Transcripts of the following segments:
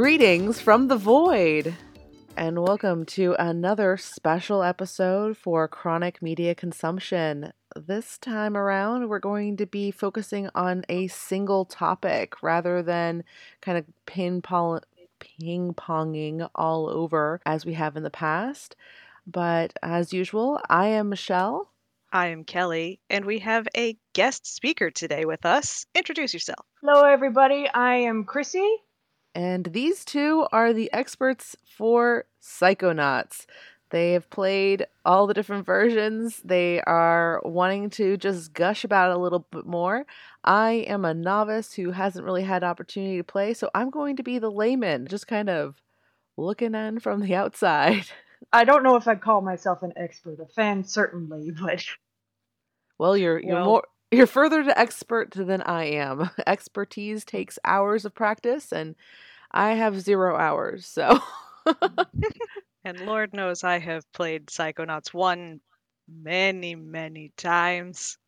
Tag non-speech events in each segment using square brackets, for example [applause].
Greetings from the void, and welcome to another special episode for Chronic Media Consumption. This time around, we're going to be focusing on a single topic rather than kind of ping ponging all over as we have in the past. But as usual, I am Michelle. I am Kelly, and we have a guest speaker today with us. Introduce yourself. Hello, everybody. I am Chrissy. And these two are the experts for Psychonauts. They have played all the different versions. They are wanting to just gush about it a little bit more. I am a novice who hasn't really had opportunity to play, so I'm going to be the layman, just kind of looking in from the outside. [laughs] I don't know if I'd call myself an expert. A fan, certainly, [laughs] but well, you're you're well, more you're further to expert than I am. [laughs] Expertise takes hours of practice, and I have zero hours. So, mm. [laughs] and Lord knows I have played Psychonauts one many many times.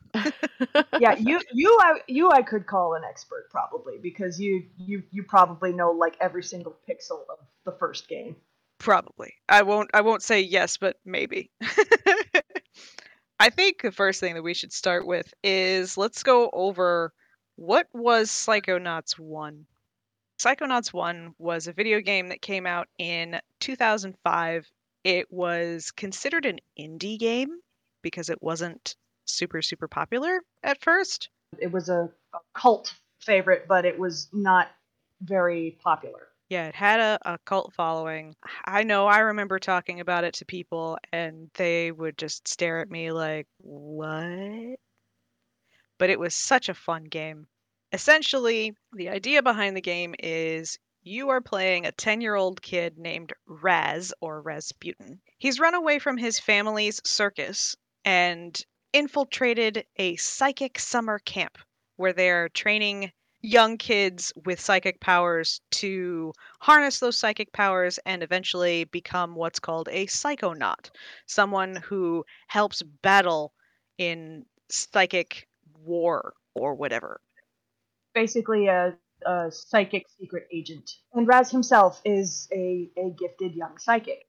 yeah, you you I, you I could call an expert probably because you you you probably know like every single pixel of the first game. Probably. I won't I won't say yes, but maybe. [laughs] I think the first thing that we should start with is let's go over what was Psychonauts 1. Psychonauts 1 was a video game that came out in 2005. It was considered an indie game because it wasn't super, super popular at first. It was a, a cult favorite, but it was not very popular. Yeah, it had a, a cult following. I know I remember talking about it to people and they would just stare at me like, what? But it was such a fun game. Essentially, the idea behind the game is you are playing a 10 year old kid named Raz or Razputin. He's run away from his family's circus and infiltrated a psychic summer camp where they're training young kids with psychic powers to harness those psychic powers and eventually become what's called a psychonaut, someone who helps battle in psychic war or whatever. Basically, a, a psychic secret agent. And Raz himself is a, a gifted young psychic.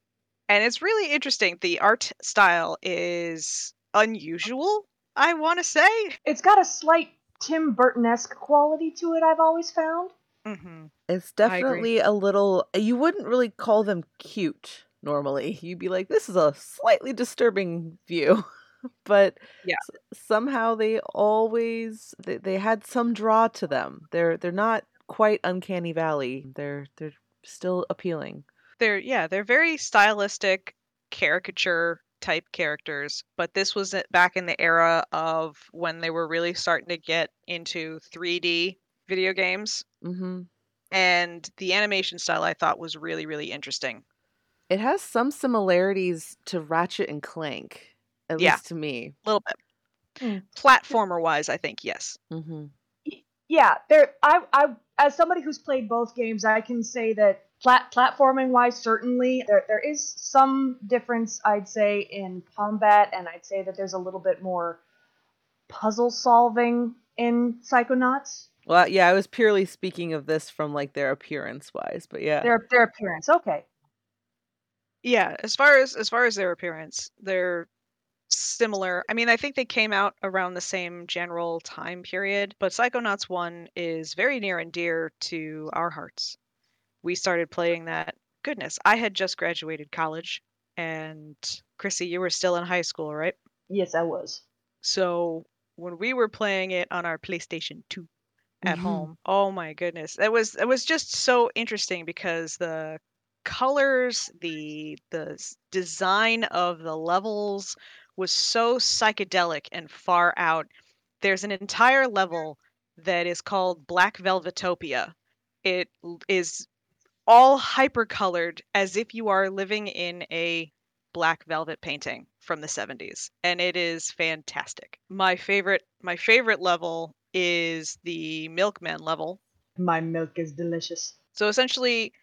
And it's really interesting. The art style is unusual, I want to say. It's got a slight Tim Burton esque quality to it. I've always found. Mm-hmm. It's definitely a little. You wouldn't really call them cute normally. You'd be like, this is a slightly disturbing view. [laughs] but yeah. S- somehow they always they, they had some draw to them. They're they're not quite uncanny valley. They're they're still appealing. They're yeah, they're very stylistic caricature type characters, but this was back in the era of when they were really starting to get into 3D video games. Mm-hmm. And the animation style I thought was really, really interesting. It has some similarities to Ratchet and Clank, at yeah, least to me. A little bit. Mm. Platformer wise, I think yes. Mm-hmm. Yeah, there. I, I, as somebody who's played both games, I can say that plat- platforming wise, certainly there there is some difference. I'd say in combat, and I'd say that there's a little bit more puzzle solving in Psychonauts. Well, yeah, I was purely speaking of this from like their appearance wise, but yeah, their their appearance. Okay. Yeah, as far as as far as their appearance, they're similar. I mean, I think they came out around the same general time period, but Psychonauts 1 is very near and dear to our hearts we started playing that. Goodness, I had just graduated college, and Chrissy, you were still in high school, right? Yes, I was. So when we were playing it on our PlayStation 2 at mm-hmm. home, oh my goodness, it was it was just so interesting because the colors, the the design of the levels was so psychedelic and far out. There's an entire level that is called Black Velvetopia. It is all hyper colored as if you are living in a black velvet painting from the 70s and it is fantastic. My favorite my favorite level is the milkman level. My milk is delicious. So essentially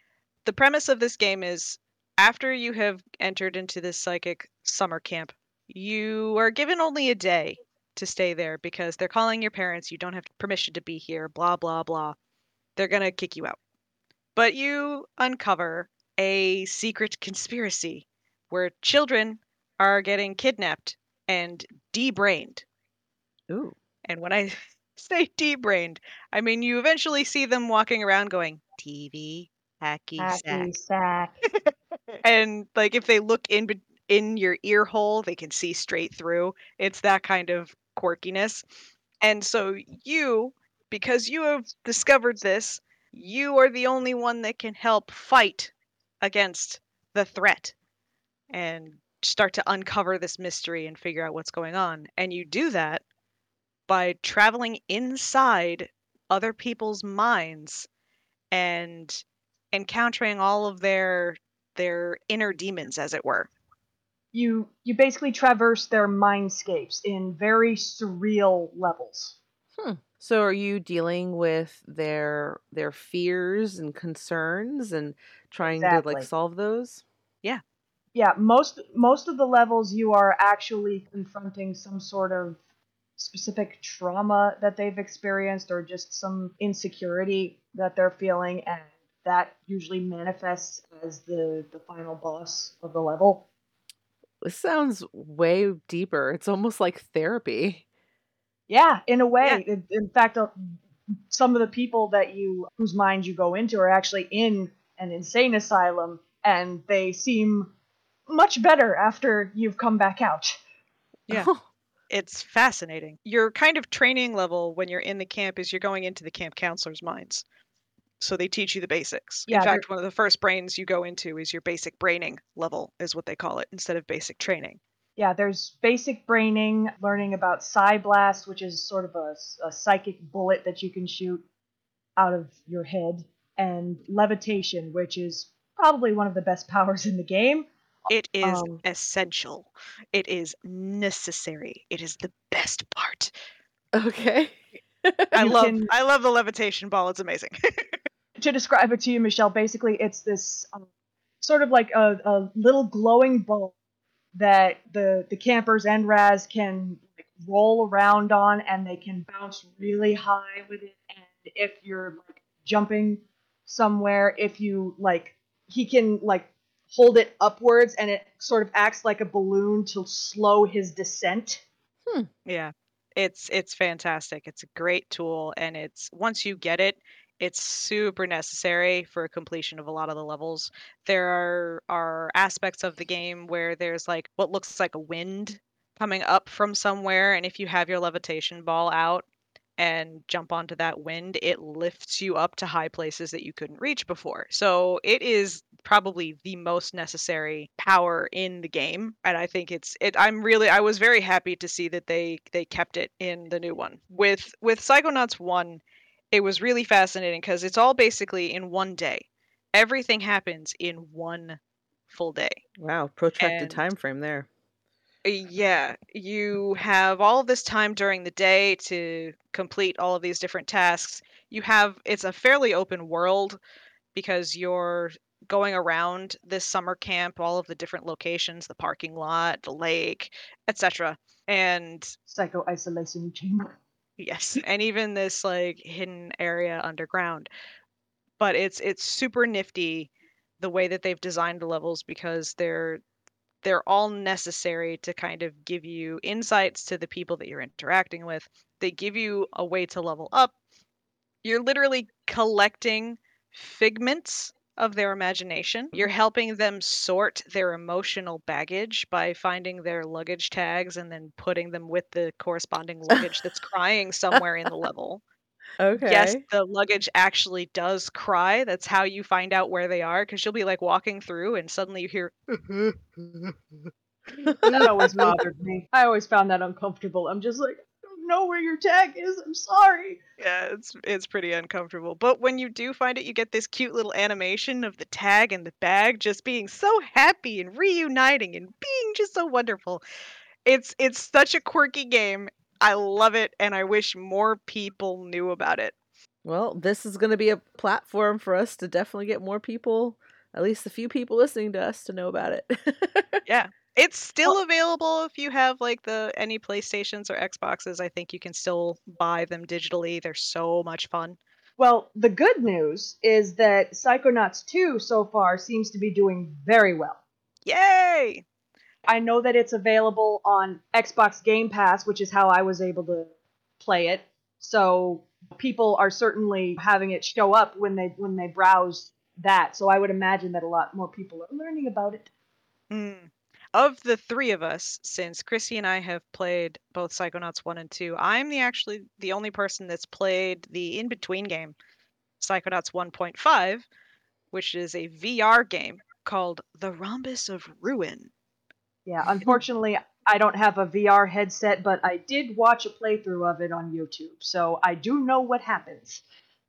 the premise of this game is after you have entered into this psychic summer camp you are given only a day to stay there because they're calling your parents you don't have permission to be here blah blah blah. They're going to kick you out But you uncover a secret conspiracy where children are getting kidnapped and debrained. Ooh. And when I [laughs] say debrained, I mean you eventually see them walking around going, TV, hacky, sack. Hacky sack. [laughs] And like if they look in be- in your ear hole, they can see straight through. It's that kind of quirkiness. And so you, because you have discovered this, you are the only one that can help fight against the threat and start to uncover this mystery and figure out what's going on. And you do that by traveling inside other people's minds and encountering all of their their inner demons as it were. You you basically traverse their mindscapes in very surreal levels. Hmm. So are you dealing with their their fears and concerns and trying to like solve those? Yeah. Yeah, most most of the levels you are actually confronting some sort of specific trauma that they've experienced or just some insecurity that they're feeling and that usually manifests as the the final boss of the level. This sounds way deeper. It's almost like therapy. Yeah, in a way. In, in fact, uh, some of the people that you whose minds you go into are actually in an insane asylum, and they seem much better after you've come back out. Yeah. [laughs] It's fascinating. Your kind of training level when you're in the camp is you're going into the camp counselor's minds. So they teach you the basics. Yeah, in fact, one of the first brains you go into is your basic braining level, is what they call it, instead of basic training. Yeah, there's basic braining, learning about Psy Blast, which is sort of a, a psychic bullet that you can shoot out of your head, and levitation, which is probably one of the best [laughs] powers in the game. It is Um, essential. It is necessary. It is the best part. Okay. [laughs] I love can- I love the levitation ball. It's amazing. [laughs] to describe it to you, Michelle, basically it's this um, sort of like a, a little glowing ball that the the campers and Raz can like, roll around on, and they can bounce really high with it. And if you're like jumping somewhere, if you like, he can like hold it upwards, and it sort of acts like a balloon to slow his descent. Hmm. Yeah. It's it's fantastic. It's a great tool and it's once you get it, it's super necessary for completion of a lot of the levels. There are are aspects of the game where there's like what looks like a wind coming up from somewhere and if you have your levitation ball out and jump onto that wind, it lifts you up to high places that you couldn't reach before. So it is probably the most necessary power in the game and I think it's it I'm really I was very happy to see that they they kept it in the new one. With with Psychonauts 1, it was really fascinating cuz it's all basically in one day. Everything happens in one full day. Wow, protracted And- time frame there. Uh, Yeah, you have all of this time during the day to complete all of these different tasks. You have it's a fairly open world because you're going around this summer camp, all of the different locations, the parking lot, the lake, etc. And Psycho isolation chamber. Yes, and even this like hidden area underground. But it's it's super nifty the way that they've designed the levels because they're they're all necessary to kind of give you insights to the people that you're interacting with. They give you a way to level up. You're literally collecting figments of their imagination. You're mm-hmm. helping them sort their emotional baggage by finding their luggage tags and then putting them with the corresponding luggage that's [laughs] crying somewhere in the level. Okay. Yes, the luggage actually does cry. That's how you find out where they are because you'll be like walking through and suddenly you hear [laughs] That always bothered me. I always found that uncomfortable. I'm just like, know where your tag is. I'm sorry. Yeah, it's it's pretty uncomfortable. But when you do find it, you get this cute little animation of the tag and the bag just being so happy and reuniting and being just so wonderful. It's it's such a quirky game. I love it and I wish more people knew about it. Well, this is going to be a platform for us to definitely get more people, at least a few people listening to us, to know about it. [laughs] Yeah. It's still available if you have like the any PlayStations or Xboxes. I think you can still buy them digitally. They're so much fun. Well, the good news is that Psychonauts 2 so far seems to be doing very well. Yay! I know that it's available on Xbox Game Pass, which is how I was able to play it. So people are certainly having it show up when they when they browse that. So I would imagine that a lot more people are learning about it. Mm. Of the three of us, since Chrissy and I have played both Psychonauts 1 and 2, I'm the actually the only person that's played the in-between game, Psychonauts 1.5, which is a VR game called The Rhombus of Ruin. Yeah, unfortunately, I don't have a VR headset, but I did watch a playthrough of it on YouTube, so I do know what happens.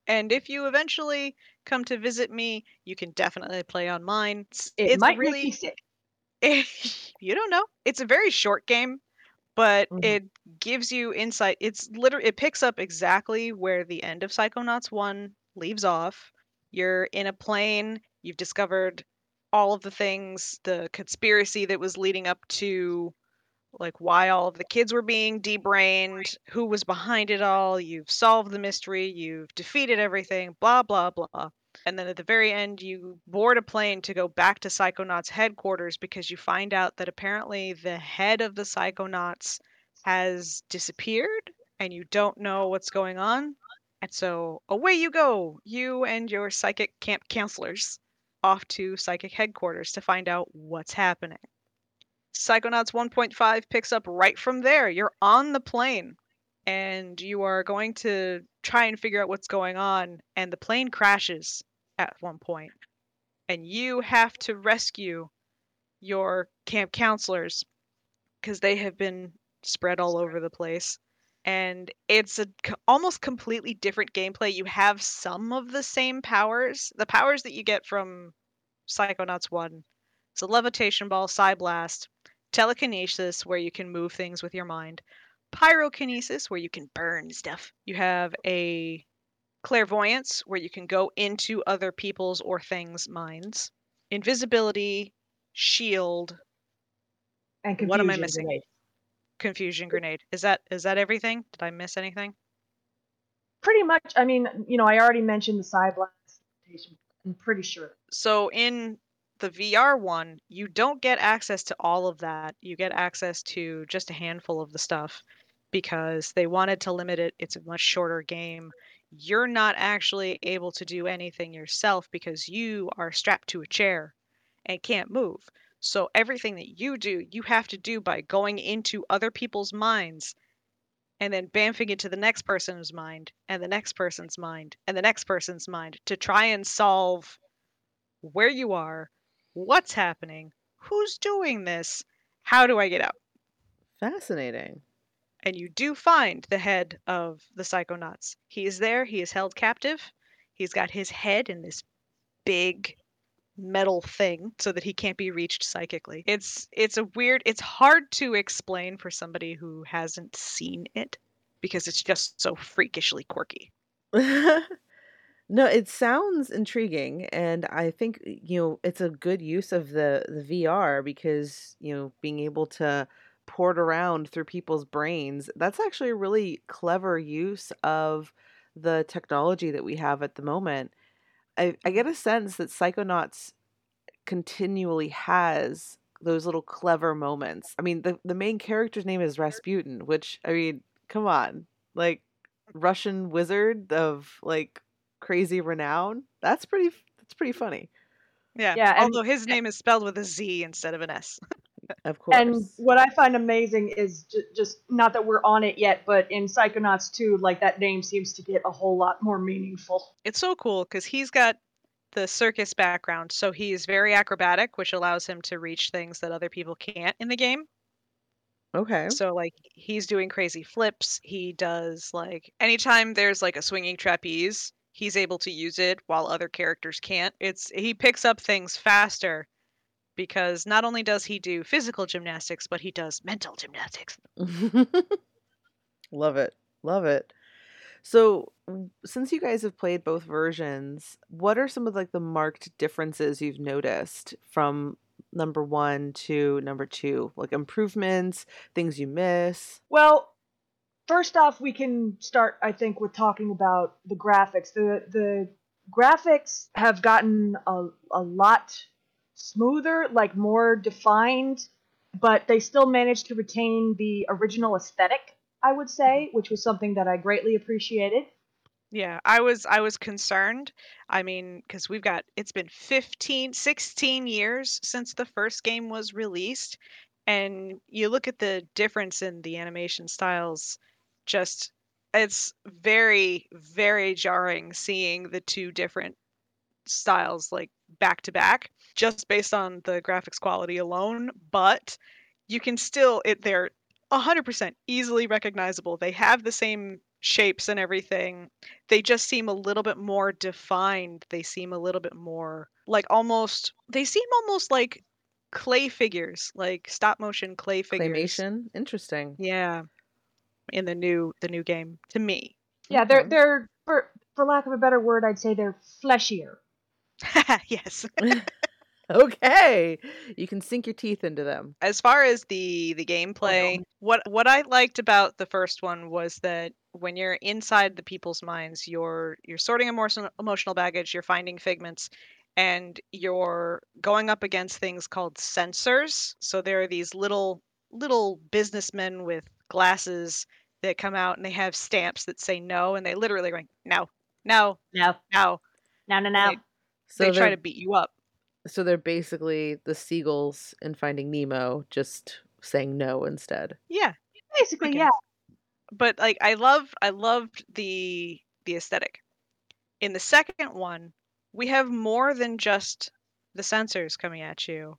And if you eventually come to visit me, you can definitely play on mine. It's, It it's might really make me sick. [laughs] you don't know. It's a very short game, but Mhm. it gives you insight. It's literally it picks up exactly where the end of Psychonauts 1 leaves off. You're in a plane, you've discovered all of the things, the conspiracy that was leading up to like why all of the kids were being debrained, who was behind it all, you've solved the mystery, you've defeated everything, blah blah blah. And then at the very end, you board a plane to go back to Psychonauts headquarters because you find out that apparently the head of the Psychonauts has disappeared and you don't know what's going on. And so away you go, you and your psychic camp counselors, off to psychic headquarters to find out what's happening. Psychonauts 1.5 picks up right from there. You're on the plane and you are going to try and figure out what's going on and the plane crashes at one point. And you have to rescue your camp counselors because they have been spread all over the place. And it's a c- almost completely different gameplay. You have some of the same powers the powers that you get from psychonauts 1 so levitation ball psi blast telekinesis where you can move things with your mind pyrokinesis where you can burn stuff. You have a clairvoyance where you can go into other people's or things minds invisibility shield And confusion What am I missing? grenade. confusion grenade is that is that everything did i miss anything Pretty much. I mean, you know, I already mentioned the psi blast. I'm pretty sure. so in the VR one, you don't get access to all of that. You get access to just a handful of the stuff because they wanted to limit it. It's a much shorter game. You're not actually able to do anything yourself because you are strapped to a chair and can't move. So everything that you do, you have to do by going into other people's minds and then bamfing into the next person's mind and the next person's mind and the next person's mind to try and solve where you are, what's happening, who's doing this, how do I get out? Fascinating. And you do find the head of the Psychonauts. He is there, he is held captive. He's got his head in this big metal thing so that he can't be reached psychically. It's it's a weird it's hard to explain for somebody who hasn't seen it because it's just so freakishly quirky. [laughs] no, it sounds intriguing, and I think you know it's a good use of the the VR because you know being able to port around through people's brains. That's actually a really clever use of the technology that we have at the moment. I, I get a sense that Psychonauts continually has those little clever moments. I mean, the the main character's name is Rasputin, which I mean, come on, like Russian wizard of like crazy renown. That's pretty. That's pretty funny. Yeah. Yeah, and- Although his name is spelled with a Z instead of an S. [laughs] Of course. And what I find amazing is ju- just not that we're on it yet, but in Psychonauts 2, like that name seems to get a whole lot more meaningful. It's so cool because he's got the circus background, so he's very acrobatic, which allows him to reach things that other people can't in the game. okay. So like he's doing crazy flips. He does like anytime there's like a swinging trapeze, he's able to use it while other characters can't. It's he picks up things faster because not only does he do physical gymnastics, but he does mental gymnastics. [laughs] Love it. Love it. So, since you guys have played both versions, what are some of like the marked differences you've noticed from number 1 to number 2? Like improvements, things you miss? Well, first off, we can start, I think, with talking about the graphics. The the graphics have gotten a, a lot smoother, like more defined, but they still managed to retain the original aesthetic, I would say, mm-hmm. which was something that I greatly appreciated. Yeah, I was I was concerned. I mean, cuz we've got it's been 15, 16 years since the first game was released and you look at the difference in the animation styles just it's very very jarring seeing the two different styles like back to back just based on the graphics quality alone but you can still it they're 100% easily recognizable. They have the same shapes and everything. They just seem a little bit more defined. They seem a little bit more like almost they seem almost like clay figures like stop motion clay figures. Claymation? Interesting. yeah. In the new the new game to me. Yeah, they're they're for for lack of a better word, I'd say they're fleshier. [laughs] yes [laughs] okay. You can sink your teeth into them. as far as the the oh, gameplay what what i liked about the first one was that when you're inside the people's minds you're you're sorting emotional emotional baggage you're finding figments and you're going up against things called censors so there are these little little businessmen with glasses that come out and they have stamps that say no and they literally are going no no No, no no, no, no. They- So they try to beat you up so they're basically the seagulls in Finding Nemo, just saying no instead. yeah Basically, yeah. but like I love I loved the the aesthetic. In the second one, we have more than just the censors coming at you.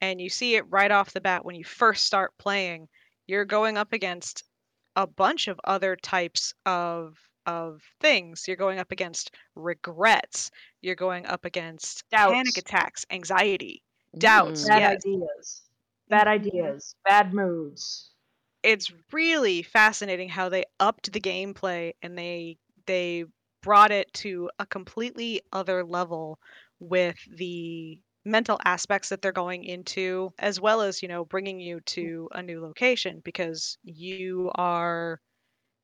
And you see it right off the bat when you first start playing. You're going up against a bunch of other types of of things. You're going up against regrets. You're going up against panic attacks, anxiety. Doubts, Mm. Bad yes. ideas. Bad Mhm. ideas. Bad moods. it's really fascinating how they upped the gameplay and they they brought it to a completely other level with the mental aspects that they're going into as well as you know bringing you to a new location because you are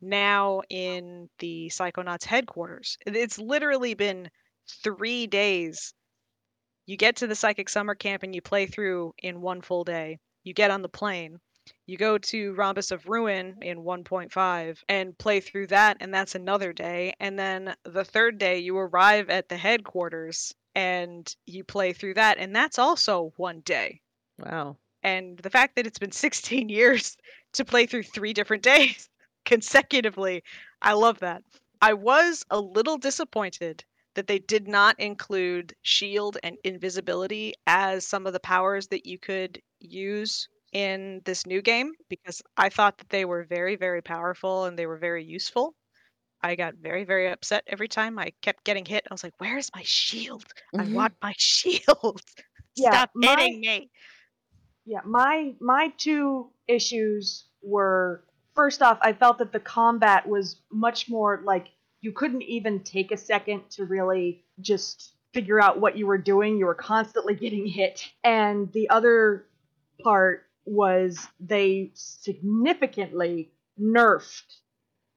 now in the psychonauts headquarters it's literally been three days you get to the psychic summer camp and you play through in one full day you get on the plane you go to Rhombus of Ruin in 1.5 and play through that, and that's another day. And then the third day, you arrive at the headquarters and you play through that, and that's also one day. Wow. And the fact that it's been [laughs] 16 years to play through three different [laughs] days consecutively, I love that. I was a little disappointed that they did not include shield and invisibility as some of the powers that you could use in this new game because I thought that they were very, very powerful and they were very useful. I got very, very upset every time I kept getting hit. I was like, Where's my shield? I Mhm. want my [laughs] shield. Yeah, Stop my- hitting me. Yeah, my my two issues were first off, I felt that the combat was much more like you couldn't even take a second to really just figure out what you were doing. You were constantly getting hit. And the other part was they significantly nerfed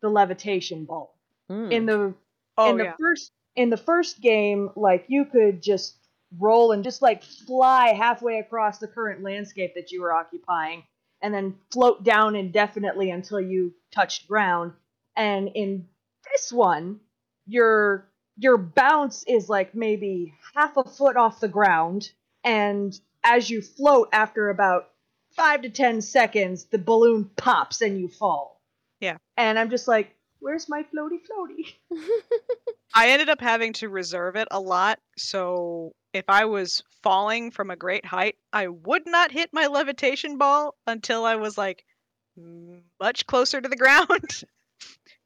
the levitation ball. Mm. In the Oh, in the yeah. first in the first game, like you could just roll and just like fly halfway across the current landscape that you were occupying, and then float down indefinitely until you touched ground. And in this one, your your bounce is like maybe half a foot off the ground, and as you float after about five to ten seconds, the balloon pops and you fall. Yeah. And I'm just like, where's my floaty floaty? [laughs] I ended up having to reserve it a lot. So if I was falling from a great height, I would not hit my levitation ball until I was like much closer to the [laughs] ground.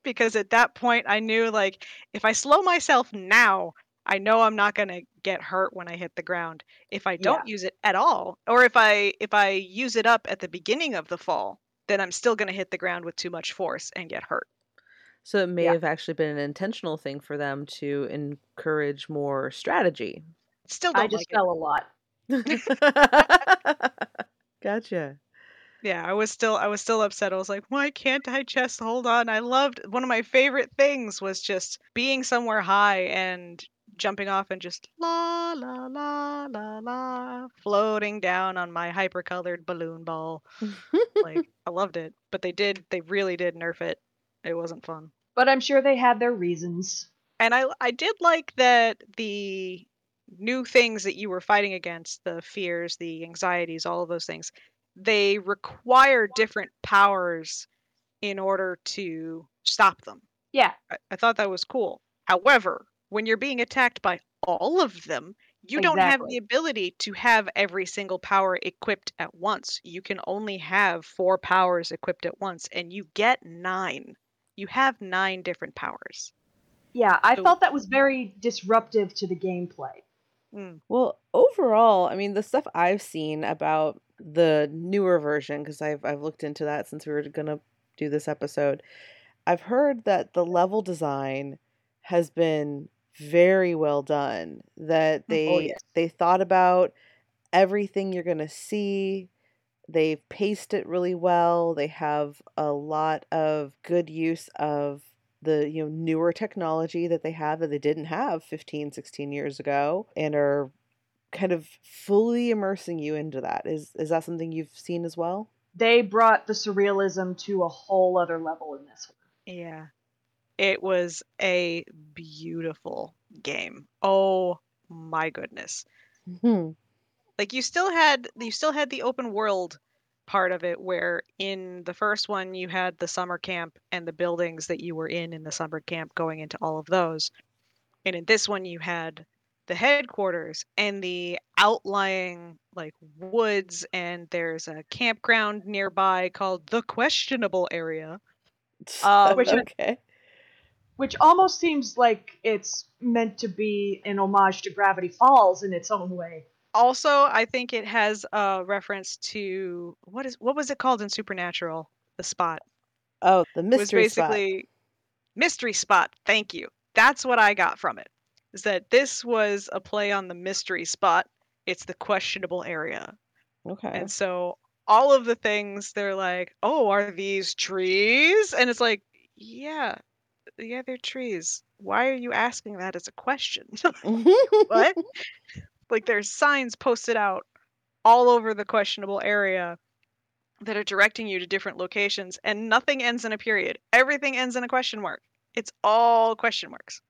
because at that point, I knew like if I slow myself now, I know I'm not going to get hurt when I hit the ground. If I don't use it at all, or if I if I use it up at the beginning of the fall, then I'm still going to hit the ground with too much force and get hurt. So it may Yeah. have actually been an intentional thing for them to encourage more strategy. Still don't I just like fell a lot. [laughs] gotcha. Yeah, I was still I was still upset. I was like, why can't I just hold on? I loved one of my favorite things was just being somewhere high and jumping off and just la la la la la floating down on my hypercolored balloon ball. [laughs] Like I loved it. But they did they really did nerf it. It wasn't fun. But I'm sure they had their reasons. And I I did like that the new things that you were fighting against, the fears, the anxieties, all of those things, they require different powers in order to stop them. Yeah. I, I thought that was cool. However, when you're being attacked by all of them, you don't have the ability to have every single power equipped at once. You can only have four powers equipped at once, and you get nine. You have nine different powers. Yeah, I So- felt that was very disruptive to the gameplay. Mm. Well, overall, I mean, the stuff I've seen about the newer version, because I've I've looked into that since we were gonna do this episode, I've heard that the level design has been very well done. That they Oh, yes. they thought about everything you're gonna see. They've paced it really well. They have a lot of good use of the you know newer technology that they have that they didn't have 15 16 years ago and are kind of fully immersing you into that is is that something you've seen as well They brought the surrealism to a whole other level in this one. Yeah. It was a beautiful game. Oh my goodness. Hmm. Like you still had you still had the open world part of it where in the first one you had the summer camp and the buildings that you were in in the summer camp going into all of those. And in this one you had the headquarters and the outlying like woods and there's a campground nearby called the questionable area. [laughs] Um, Which- okay Which almost seems like it's meant to be an homage to Gravity Falls in its own way. Also i think it has a reference to what is what was it called in supernatural? The spot. Oh the was mystery spot. was basically mystery spot thank you. That's what i got from it is that this was a play on the mystery spot. It's the questionable area. Okay. And so all of the things they're like oh are these trees? And it's like yeah yeah they're trees. Why are you asking that as a question? [laughs] [laughs] What? Like there's signs posted out all over the questionable area that are directing you to different locations and nothing ends in a period. Everything ends in a question mark. It's all question marks.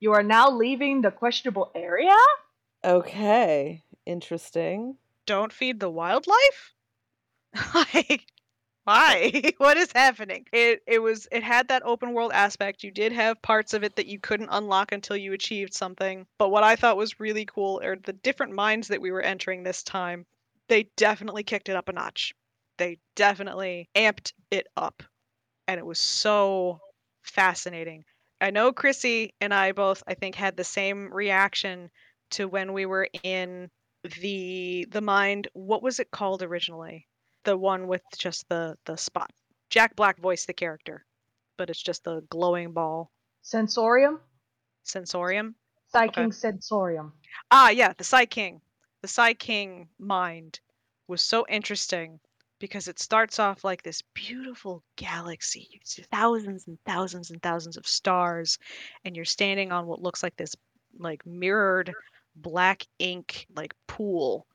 You are now leaving the questionable area? okay interesting Don't feed the wildlife? [laughs] like why? [laughs] what is happening? It it was it had that open world aspect. You did have parts of it that you couldn't unlock until you achieved something. But what I thought was really cool are the different minds that we were entering this time. They definitely kicked it up a notch. They definitely amped it up. And it was so fascinating. I know Chrissy and I both I think had the same reaction to when we were in the the mind what was it called originally? The one with just the the spot. Jack Black voiced the character, but it's just the glowing ball Sensorium? sensorium. Psy Okay. Sensorium. Ah, yeah, the Psy King. The Psy King mind was so interesting because it starts off like this beautiful galaxy. You see thousands and thousands and thousands of stars, and you're standing on what looks like this like mirrored black ink like pool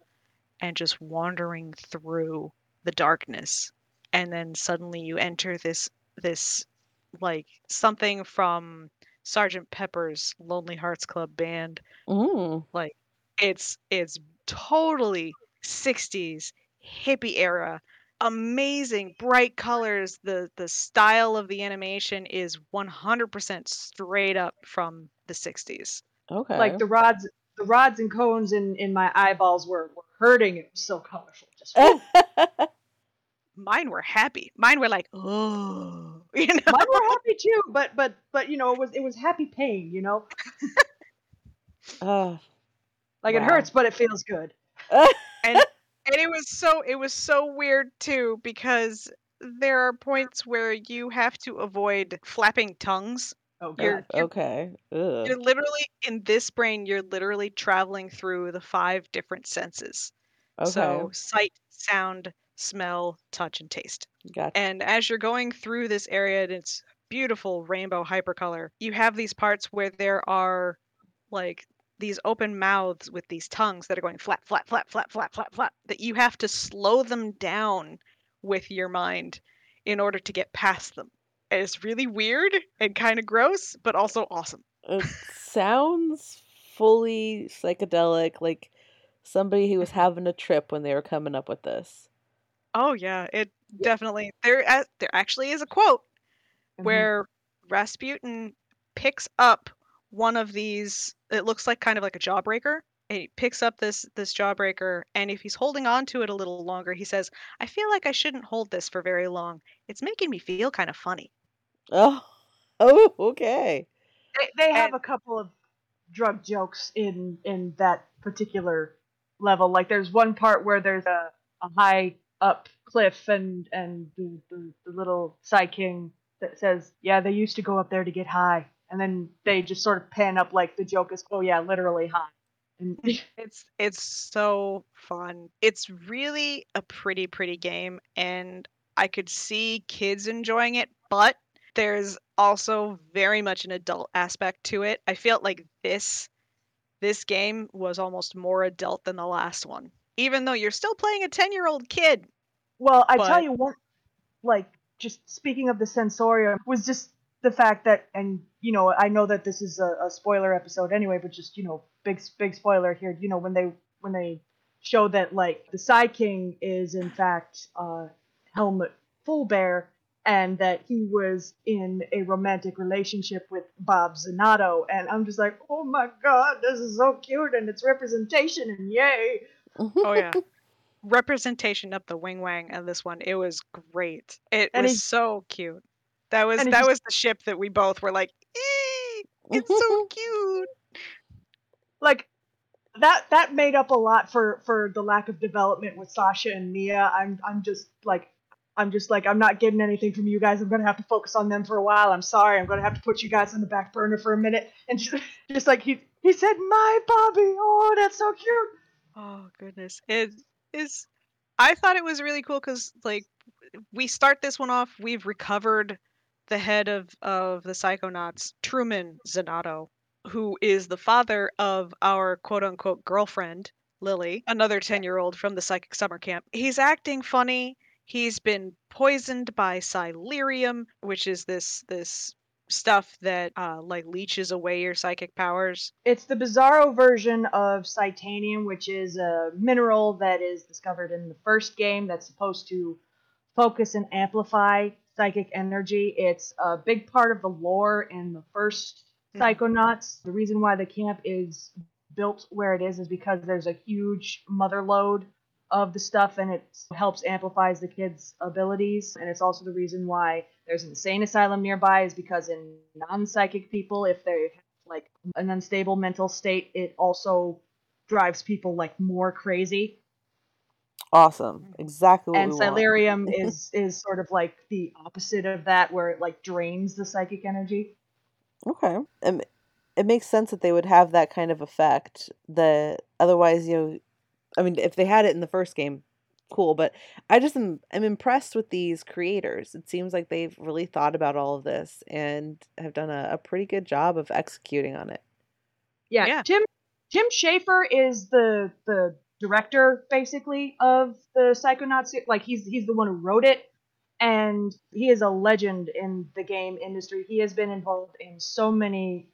and just wandering through the darkness. And then suddenly you enter this this like something from Sergeant Pepper's Lonely Hearts Club Band mm. Like it's it's totally 60s hippie era amazing bright colors the the style of the animation is 100% straight up from the 60s okay Like the rods the rods and cones in, in my eyeballs were, were hurting. It was so colorful. [laughs] Just mine were happy mine were like oh [laughs] you know mine were happy too, but but but you know, it was it was happy pain, you know? [laughs] oh. Like it hurts, but it feels good. and and it was so it was so weird too because there are points where you have to avoid flapping tongues Oh You're- god. okay Ugh. You're literally in this brain, you're literally traveling through the five different senses. Okay So sight, sound, smell, touch, and taste. Gotcha. And as you're going through this area, and it's beautiful rainbow hypercolor, you have these parts where there are like these open mouths with these tongues that are going flat, flat, flat, flat, flat, flat, flat, that you have to slow them down with your mind in order to get past them. And it's really weird and kind of gross, but also awesome. It sounds fully psychedelic, like somebody who was having a trip when they were coming up with this. Oh yeah, it definitely there. a- There actually is a quote Mhm. where Rasputin picks up one of these. It looks like kind of like a jawbreaker. And he picks up this this jawbreaker, and if he's holding on to it a little longer, he says, "I feel like I shouldn't hold this for very long. It's making me feel kind of funny." Oh, [laughs] oh, okay. they, they have And- a couple of drug jokes in in that particular level. Like there's one part where there's a, a high up cliff and and the, the, the little Psy King that says, "Yeah, they used to go up there to get high," and then they just sort of pan up like the joke is, "Oh yeah, literally high." And [laughs] It's it's so fun. It's really a pretty pretty game and I could see kids enjoying it, but there's also very much an adult aspect to it. I felt like this this game was almost more adult than the last one. Even though you're still playing a 10-year-old kid. Well, I tell you what, like just speaking of the sensorium, was just the fact that, and you know, I know that this is a, a spoiler episode anyway, but just you know, big big spoiler here. You know, when they when they show that like the Psy King is in fact uh, Helmut Full Fullbear, and that he was in a romantic relationship with Bob Zanotto, and I'm just like, oh my god, this is so cute, and it's representation, and yay! Oh yeah. [laughs] Representation of the wing wang and this one. It was great. It And was he's- so cute. That was that he's- was the ship that we both were like, it's so [laughs] cute. like that that made up a lot for for the lack of development with Sasha and Milla. I'm I'm just like I'm just like I'm not getting anything from you guys. I'm gonna have to focus on them for a while. I'm sorry. I'm gonna have to put you guys on the back burner for a minute. And just, [laughs] just like he he said, my Bobby. Oh, that's so cute. Oh goodness, it is. I thought it was really cool because like we start this one off. We've recovered the head of of the Psychonauts, Truman Zanotto, who is the father of our quote unquote girlfriend Lili, another ten year old from the psychic summer camp. He's acting funny. He's been poisoned by Silurium, which is this this stuff that uh, like leeches away your psychic powers. It's the bizarro version of Psitanium, which is a mineral that is discovered in the first game that's supposed to focus and amplify psychic energy. It's a big part of the lore in the first Mhm. Psychonauts. The reason why the camp is built where it is is because there's a huge mother lode of the stuff and it helps amplifies the kids' abilities. And it's also the reason why there's an insane asylum nearby is because in non-psychic people, if they have like an unstable mental state, it also drives people like more crazy. Awesome. Exactly what and. Silurium [laughs] is is sort of like the opposite of that, where it like drains the psychic energy. Okay. Um, it makes sense that they would have that kind of effect. That otherwise, you know, I mean, if they had it in the first game, cool. But I just am, am impressed with these creators. It seems like they've really thought about all of this and have done a, a pretty good job of executing on it. Yeah, Yeah. Tim Tim Schafer is the the director basically of the Psychonauts. Like he's he's the one who wrote it, and he is a legend in the game industry. He has been involved in so many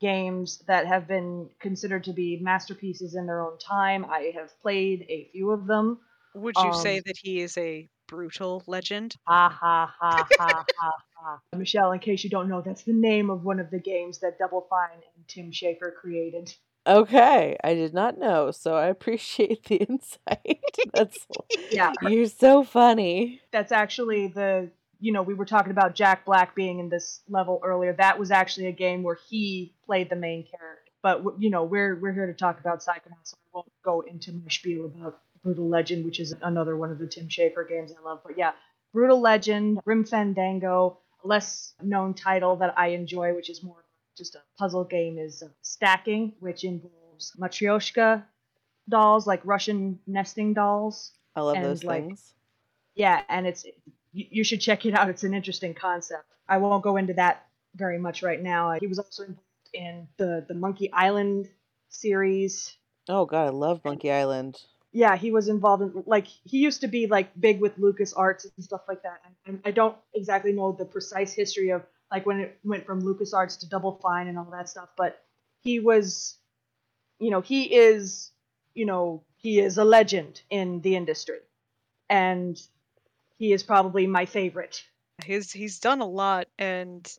games that have been considered to be masterpieces in their own time. I have played a few of them. Would you say Um, that he is a brutal legend? Ha ha ha ha ha ha. [laughs] Michelle, in case you don't know, that's the name of one of the games that Double Fine and Tim Schafer created. Okay, I did not know, so I appreciate the [laughs] insight. [laughs] That's Yeah. you're so funny. that's actually the you know we were talking about Jack Black being in this level earlier. That was actually a game where he played the main character. But you know we're we're here to talk about Psychonauts, so I won't go into my spiel about Brutal Legend, which is another one of the Tim Schafer games I love. But yeah, Brutal Legend, Grim Fandango, a less known title that I enjoy, which is more just a puzzle game, is uh, Stacking, which involves Matryoshka dolls, like Russian nesting dolls I love And, those like, things. Yeah, and it's you, should check it out. It's an interesting concept. I won't go into that very much right now. He was also involved in the the Monkey Island series. Oh god, I love Monkey Island. Yeah, he was involved in like he used to be like big with Lucas Arts and stuff like that. And I don't exactly know the precise history of like when it went from Lucas Arts to Double Fine and all that stuff, but he was, you know, he is, you know, he is a legend in the industry, and he is probably my favorite. He's he's done a lot, and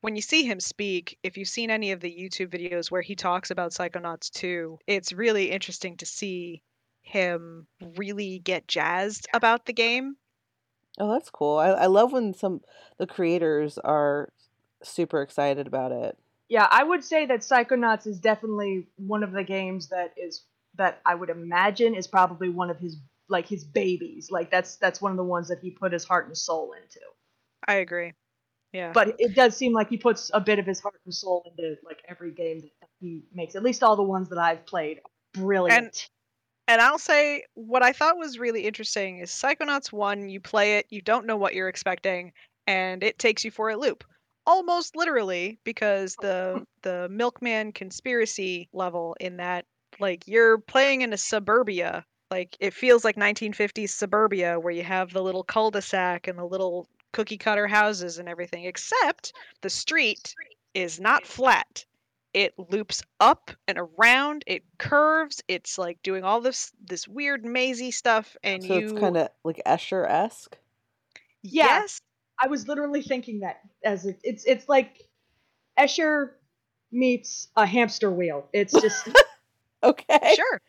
when you see him speak, if you've seen any of the YouTube videos where he talks about Psychonauts 2, it's really interesting to see him really get jazzed about the game. Oh, that's cool. I, I love when some the creators are super excited about it. Yeah, I would say that Psychonauts is definitely one of the games that is that I would imagine is probably one of his like his babies. Like that's that's one of the ones that he put his heart and soul into. I agree. Yeah. But it does seem like he puts a bit of his heart and soul into like every game that he makes. At least all the ones that I've played. Brilliant. And, and I'll say what I thought was really interesting is Psychonauts 1, you play it, you don't know what you're expecting, and it takes you for a loop. Almost literally, because the the milkman conspiracy level in that, like you're playing in a suburbia. Like it feels like 1950s suburbia where you have the little cul-de-sac and the little cookie cutter houses and everything, except the street is not flat. It loops up and around. It curves. It's like doing all this this weird mazy stuff, and so you. it's kind of like Escher esque. Yeah. Yes, I was literally thinking that as it, it's it's like Escher meets a hamster wheel. It's just [laughs] Okay. sure,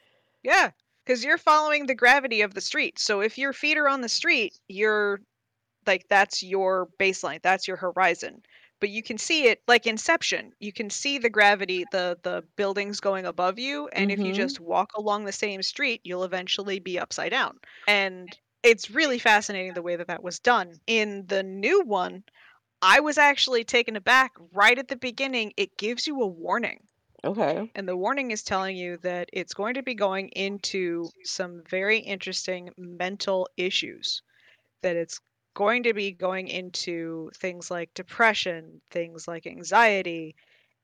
yeah, because you're following the gravity of the street. So if your feet are on the street, you're like that's your baseline. That's your horizon. But you can see it like Inception. You can see the gravity, the the buildings going above you, and if you Mhm. just walk along the same street, you'll eventually be upside down. And it's really fascinating the way that that was done. In the new one, I was actually taken aback right at the beginning. It gives you a warning. Okay. And the warning is telling you that it's going to be going into some very interesting mental issues. That it's going to be going into things like depression, things like anxiety,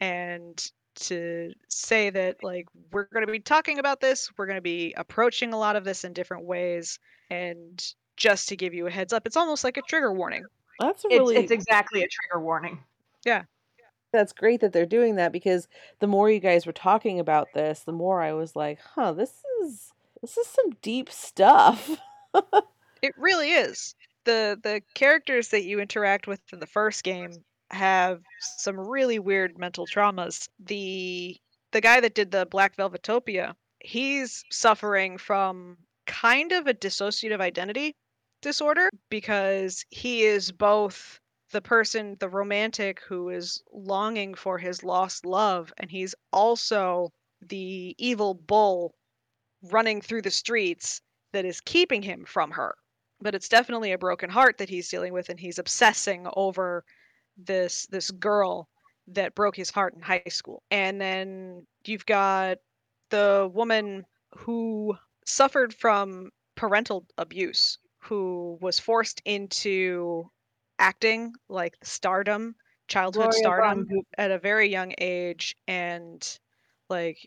and to say that, like, we're going to be talking about this, we're going to be approaching a lot of this in different ways. And just to give you a heads up, it's almost like a trigger warning. That's it's really it's exactly a trigger warning. That's great that they're doing that because the more you guys were talking about this, the more I was like, "Huh, this is this is some deep stuff." [laughs] It really is. The the characters that you interact with in the first game have some really weird mental traumas. The the guy that did the Black Velvetopia, he's suffering from kind of a dissociative identity disorder because he is both the person, the romantic who is longing for his lost love, and he's also the evil bull running through the streets that is keeping him from her. But it's definitely a broken heart that he's dealing with and he's obsessing over this this girl that broke his heart in high school. And then you've got the woman who suffered from parental abuse who was forced into acting like stardom childhood oh, Gloria stardom Von Gouton. at a very young age and like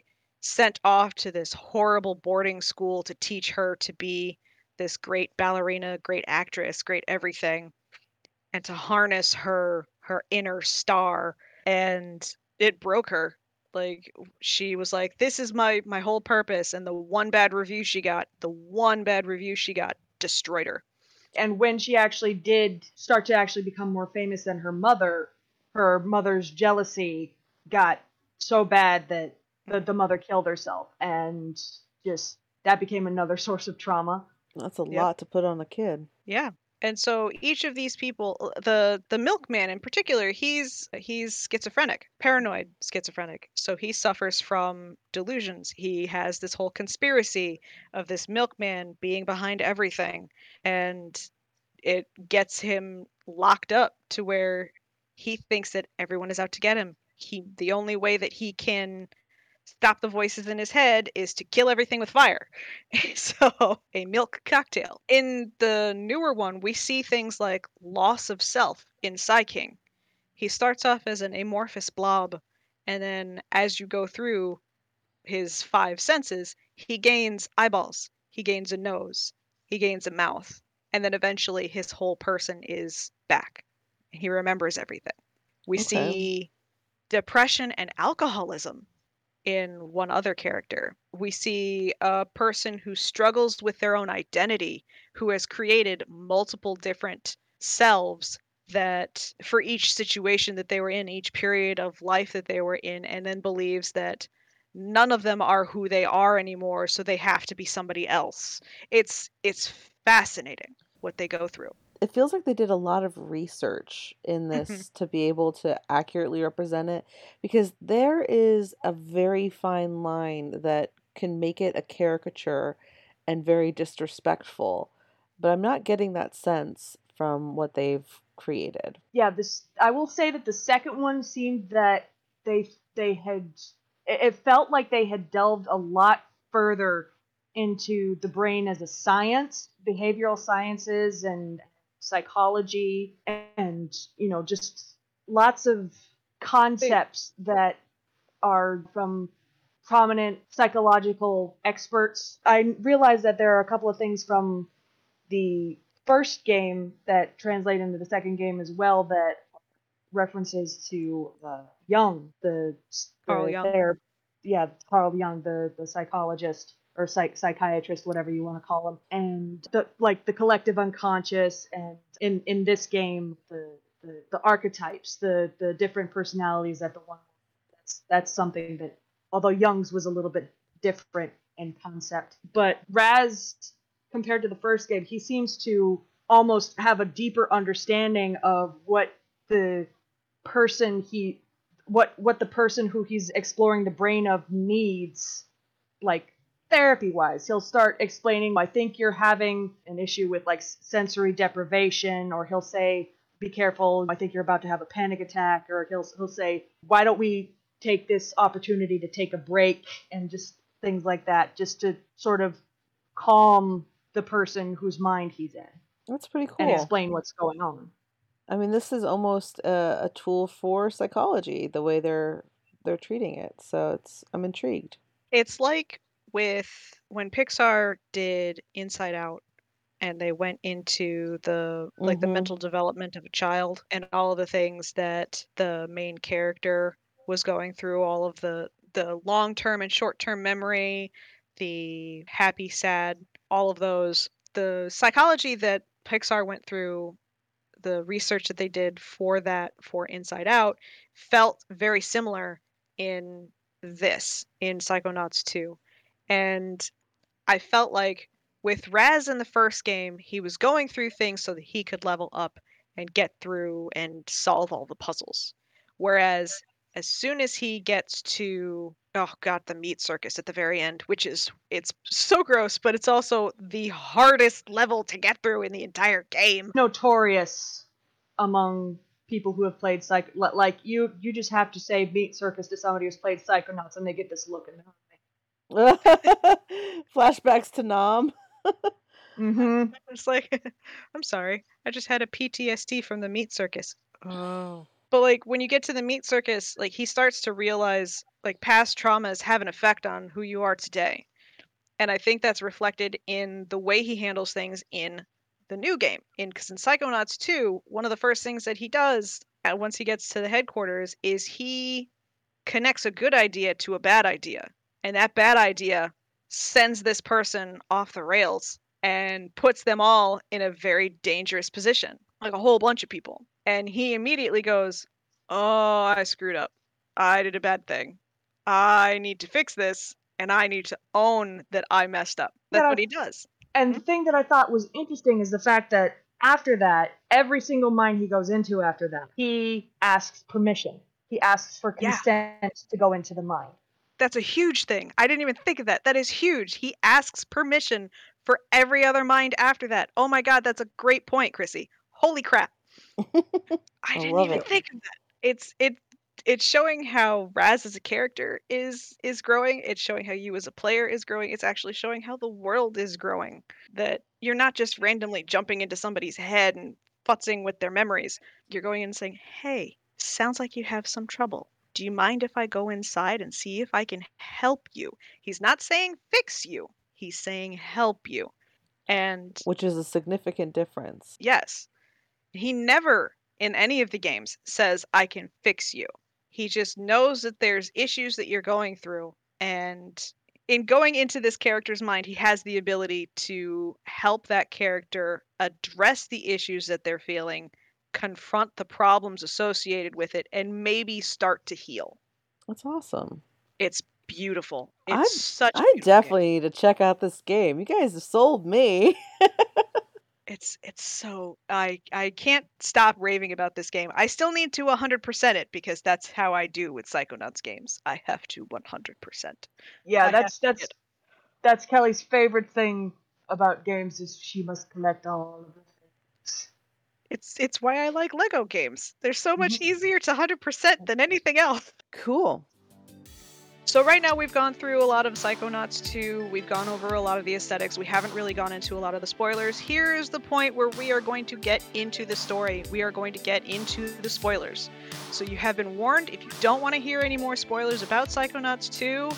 sent off to this horrible boarding school to teach her to be this great ballerina, great actress, great everything, and to harness her her inner star. And it broke her. Like she was like, "This is my my whole purpose." And the one bad review she got, the one bad review she got, destroyed her. And when she actually did start to actually become more famous than her mother, her mother's jealousy got so bad that the, the mother killed herself, and just that became another [laughs] source of trauma. That's a Yep. lot to put on a kid. Yeah. And so each of these people, uh, the the milkman in particular, he's he's schizophrenic, paranoid schizophrenic. So he suffers from delusions. He has this whole conspiracy of this milkman being behind everything, and it gets him locked up to where he thinks that everyone is out to get him. He the only way that he can stop the voices in his head is to kill everything with fire. [laughs] so, a milk cocktail. In the newer one, we see things like loss of self in King. He starts off as an amorphous blob, and then as you go through his five senses, he gains eyeballs, he gains a nose, he gains a mouth, and then eventually his whole person is back. He remembers everything. We Okay. see depression and alcoholism in one other character. We see a person who struggles with their own identity, who has created multiple different selves that for each situation that they were in, each period of life that they were in, and then believes that none of them are who they are anymore, so they have to be somebody else. It's it's fascinating what they go through. It feels like they did a lot of research in Mhm. this to be able to accurately represent it because there is a very fine line that can make it a caricature and very disrespectful. But I'm not getting that sense from what they've created. yeah this i will say that the second one seemed that they they had it felt like they had delved a lot further into the brain as a science behavioral sciences and psychology and you know just lots of concepts that are from prominent psychological experts i realize that there are a couple of things from the first game that translate into the second game as well that references to uh, Jung, the, the Carl Jung. ther- yeah, Carl Jung, the the psychologist or psych psychiatrist, whatever you want to call them, and the like the collective unconscious, and in in this game the the, the archetypes, the the different personalities that the one that's that's something that although Jung's was a little bit different in concept, but Raz compared to the first game, he seems to almost have a deeper understanding of what the person he what what the person who he's exploring the brain of needs like therapy wise he'll start explaining i think you're having an issue with like sensory deprivation or he'll say be careful i think you're about to have a panic attack or he'll he'll say why don't we take this opportunity to take a break and just things like that just to sort of calm the person whose mind he's in That's pretty cool. and explain what's going on I mean, this is almost a, a tool for psychology, the way they're they're treating it. So it's I'm intrigued. It's like with when Pixar did Inside Out and they went into the like the Mhm. mental development of a child and all of the things that the main character was going through all of the the long-term and short-term memory the happy sad all of those the psychology that Pixar went through the research that they did for that for Inside Out felt very similar in this in Psychonauts 2 and I felt like with Raz in the first game, he was going through things so that he could level up and get through and solve all the puzzles. Whereas as soon as he gets to oh god, the meat circus at the very end, which is it's so gross, but it's also the hardest level to get through in the entire game. notorious among people who have played psych like you you just have to say meat circus to somebody who's played psychonauts and they get this look their [laughs] Flashbacks to Nam. mm-hmm. [laughs] It's like [laughs] I'm sorry. I just had a PTSD from the meat circus. Oh. But like when you get to the meat circus, like he starts to realize like past traumas have an effect on who you are today. And I think that's reflected in the way he handles things in the new game. In because in Psychonauts 2, one of the first things that he does uh, once he gets to the headquarters is he connects a good idea to a bad idea. And that bad idea sends this person off the rails and puts them all in a very dangerous position, like a whole bunch of people. And he immediately goes, Oh, I screwed up. I did a bad thing. I need to fix this, and I need to own that I messed up. That's Yeah. what he does. and the mm-hmm. thing that i thought was interesting is the fact that after that every single mine he goes into after that he asks permission he asks for Yeah. consent to go into the mine That's a huge thing. I didn't even think of that. That is huge. He asks permission for every other mind after that. Oh my god, that's a great point, Chrissy. Holy crap. [laughs] I I didn't even it. think of that. It's it it's showing how Raz as a character is is growing. It's showing how you as a player is growing. It's actually showing how the world is growing. That you're not just randomly jumping into somebody's head and futzing with their memories. You're going in and saying, "Hey, sounds like you have some trouble. Do you mind if I go inside and see if I can help you?" He's not saying fix you. He's saying help you. And Which is a significant difference. yes, he never in any of the games says I can fix you. He just knows that there's issues that you're going through and in going into this character's mind, he has the ability to help that character address the issues that they're feeling, confront the problems associated with it, and maybe start to heal. That's awesome. It's beautiful. It's I'm- such a I beautiful game. definitely need to check out this game. You guys have sold me. [laughs] it's it's so I I can't stop raving about this game. I still need to 100% it because that's how I do with Psychonauts games. I have to 100%. Yeah, I that's have to that's that's Kelly's favorite thing about games is she must collect all of the things. It's it's why I like Lego games. They're so much Mhm. easier to 100% than anything else. cool. So right now we've gone through a lot of Psychonauts 2. We've gone over a lot of the aesthetics. We haven't really gone into a lot of the spoilers. Here is the point where we are going to get into the story. We are going to get into the spoilers. So you have been warned. If you don't want to hear any more spoilers about Psychonauts 2,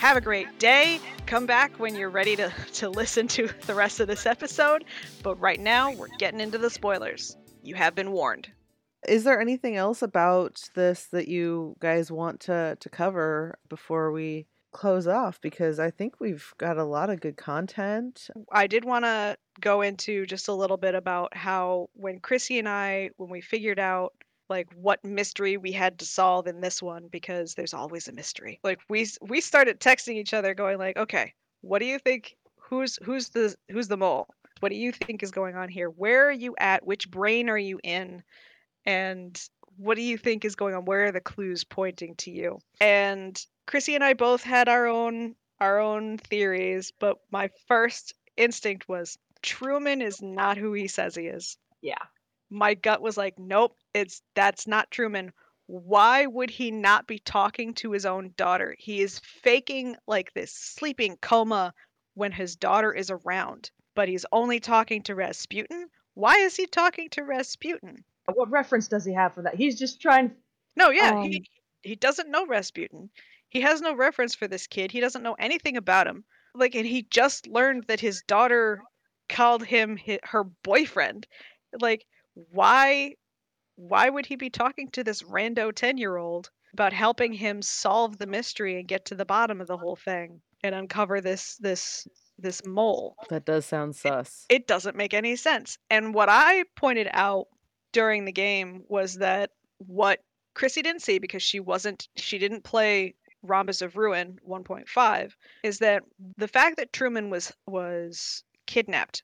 have a great day. Come back when you're ready to, [laughs] to listen to the rest of this episode. But right now, we're getting into the spoilers. You have been warned. Is there anything else about this that you guys want to to cover before we close off? Because I think we've got a lot of good content. I did want to go into just a little bit about how when Chrissy and I, when we figured out like what mystery we had to solve in this one, because there's always a mystery. Like we we started texting each other, going like, okay, what do you think? Who's who's the who's the mole? What do you think is going on here? Where are you at? Which brain are you in? And what do you think is going on? Where are the clues pointing to you? And Chrissy and I both had our own our own theories, but my first instinct was Truman is not who he says he is. Yeah. My gut was like, nope, it's that's not Truman. Why would he not be talking to his own daughter? He is faking like this sleeping coma when his daughter is around, but he's only talking to Rasputin. Why is he talking to Rasputin? What reference does he have for that? He's just trying. No, yeah, Um, he he doesn't know Rasputin. He has no reference for this kid. He doesn't know anything about him. Like, and he just learned that his daughter called him hi her boyfriend. Like, why why would he be talking to this rando 10-year-old about helping him solve the mystery and get to the bottom of the whole thing and uncover this this this mole? That does sound sus. it doesn't make any sense. And what I pointed out during the game was that what Chrissy didn't see because she wasn't she didn't play Rhombus of Ruin 1.5 is that the fact that Truman was was kidnapped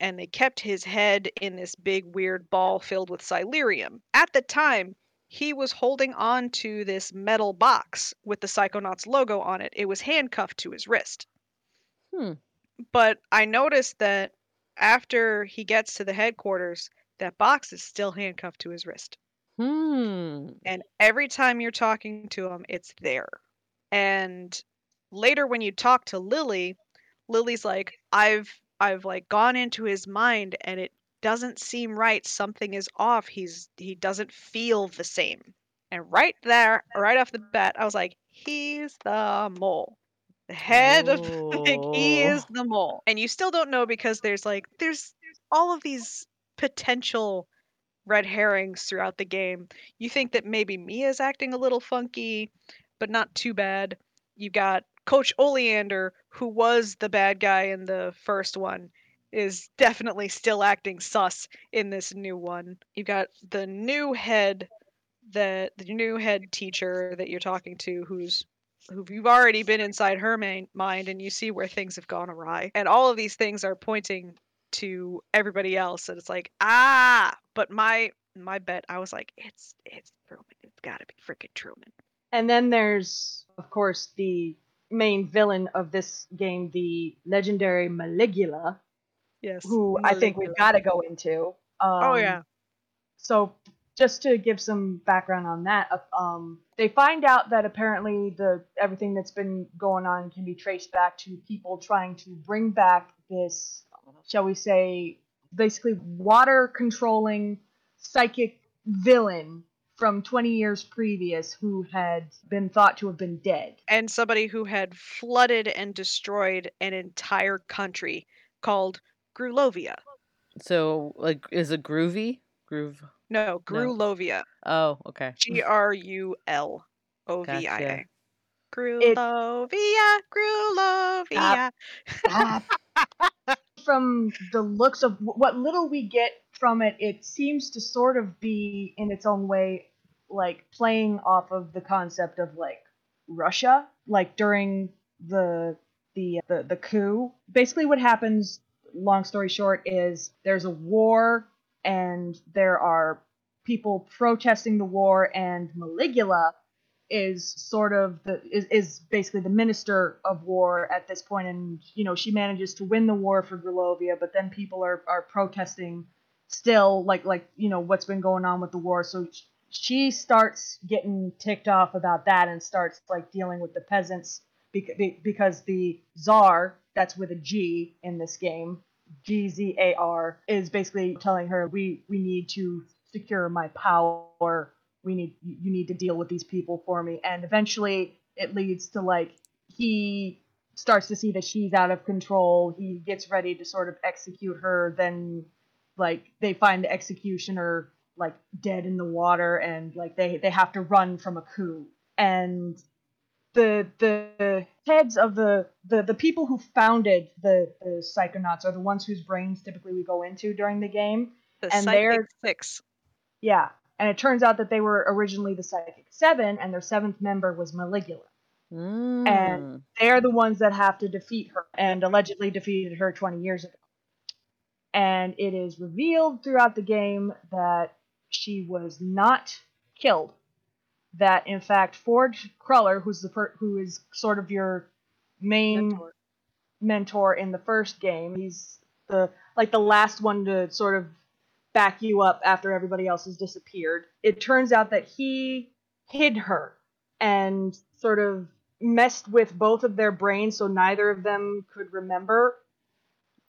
and they kept his head in this big weird ball filled with silurium. At the time, he was holding on to this metal box with the Psychonauts logo on it. It was handcuffed to his wrist. Hmm. But I noticed that after he gets to the headquarters, that box is still handcuffed to his wrist. Hmm. And every time you're talking to him, it's there. And later when you talk to Lili, Lili's like, I've I've like gone into his mind and it doesn't seem right. Something is off. He's he doesn't feel the same. And right there, right off the bat, I was like, he's the mole. The head of like [laughs] he oh. is Oh. the mole. And you still don't know because there's like there's, there's all of these potential red herrings throughout the game. You think that maybe Milla's acting a little funky, but not too bad. You've got Coach Oleander, who was the bad guy in the first one, is definitely still acting sus in this new one. You've got the new head that the new head teacher that you're talking to who's who you've already been inside her main, mind and you see where things have gone awry. And all of these things are pointing to everybody else and it's like, ah, but my my bet I was like, it's it's Truman. It's gotta be freaking Truman. And then there's, of course, the main villain of this game, the legendary Maligula, Yes. who I think we've got to go into. Um, Oh yeah. So just to give some background on that, uh, um, they find out that apparently the everything that's been going on can be traced back to people trying to bring back this, shall we say, basically water controlling psychic villain from 20 years previous who had been thought to have been dead. And somebody who had flooded and destroyed an entire country called Grulovia. So, like, is it groovy? Groove. No, Grulovia. Oh, okay. G R U L O V I Gotcha. A. Grulovia, Grulovia. [laughs] from the looks of what little we get from it, it seems to sort of be in its own way like playing off of the concept of like Russia, like during the the uh, the, the coup. Basically, what happens, long story short, is there's a war and there are people protesting the war, and Maligula is sort of the is, is basically the minister of war at this point and you know she manages to win the war for Grulovia but then people are are protesting still like like you know what's been going on with the war. So she starts getting ticked off about that and starts like dealing with the peasants because the czar that's with a G in this game G Z A R is basically telling her we we need to secure my power. We need you need to deal with these people for me. And eventually it leads to like he starts to see that she's out of control. He gets ready to sort of execute her. Then like they find the executioner like dead in the water and like they they have to run from a coup and the the heads of the the, the people who founded the, the psychonauts are the ones whose brains typically we go into during the game The And they're- Six. yeah and it turns out that they were originally the psychic seven and their seventh member was maligula Mm. they're the ones that have to defeat her and allegedly defeated her 20 years ago. And it is revealed throughout the game that she was not killed. That in fact Ford Cruller, who's the per- who is sort of your main Mentor. mentor in the first game, he's the like the last one to sort of back you up after everybody else has disappeared. It turns out that he hid her and sort of messed with both of their brains so neither of them could remember.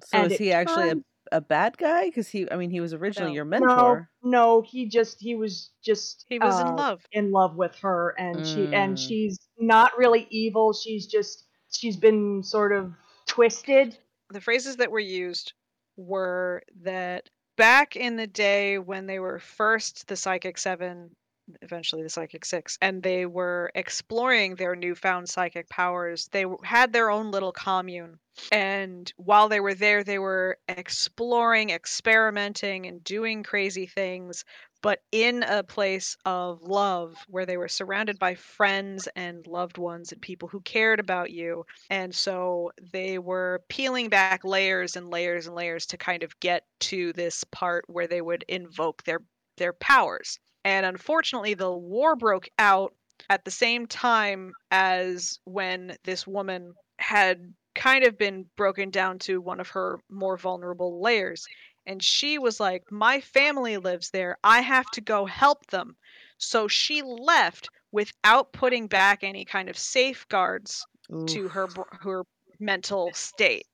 So and is he actually a, turned- a bad guy? Because he, I mean, he was originally No. your mentor. No, no, he just he was just He was in uh, love. in love with her and she and Mm. she's not really evil. She's just she's been sort of twisted. the phrases that were used were that back in the day when they were first the Psychic Seven, eventually the Psychic Six, and they were exploring their newfound psychic powers, they had their own little commune. And while they were there, they were exploring, experimenting, and doing crazy things, but in a place of love where they were surrounded by friends and loved ones and people who cared about you. And so they were peeling back layers and layers and layers to kind of get to this part where they would invoke their their powers. And unfortunately, the war broke out at the same time as when this woman had kind of been broken down to one of her more vulnerable layers. And she was like, My family lives there. I have to go help them. So she left without putting back any kind of safeguards to her her mental state.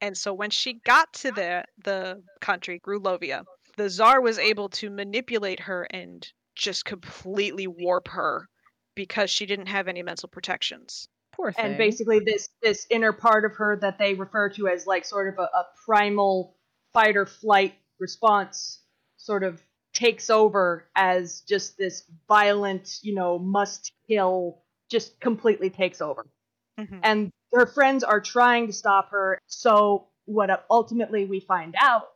And so when she got to the the country, Grulovia, the czar was able to manipulate her and just completely warp her because she didn't have any mental protections. Poor thing. and basically this this inner part of her that they refer to as like sort of a, a primal fight or flight response sort of takes over as just this violent you know must kill just completely takes over Mhm. and her friends are trying to stop her so what ultimately we find out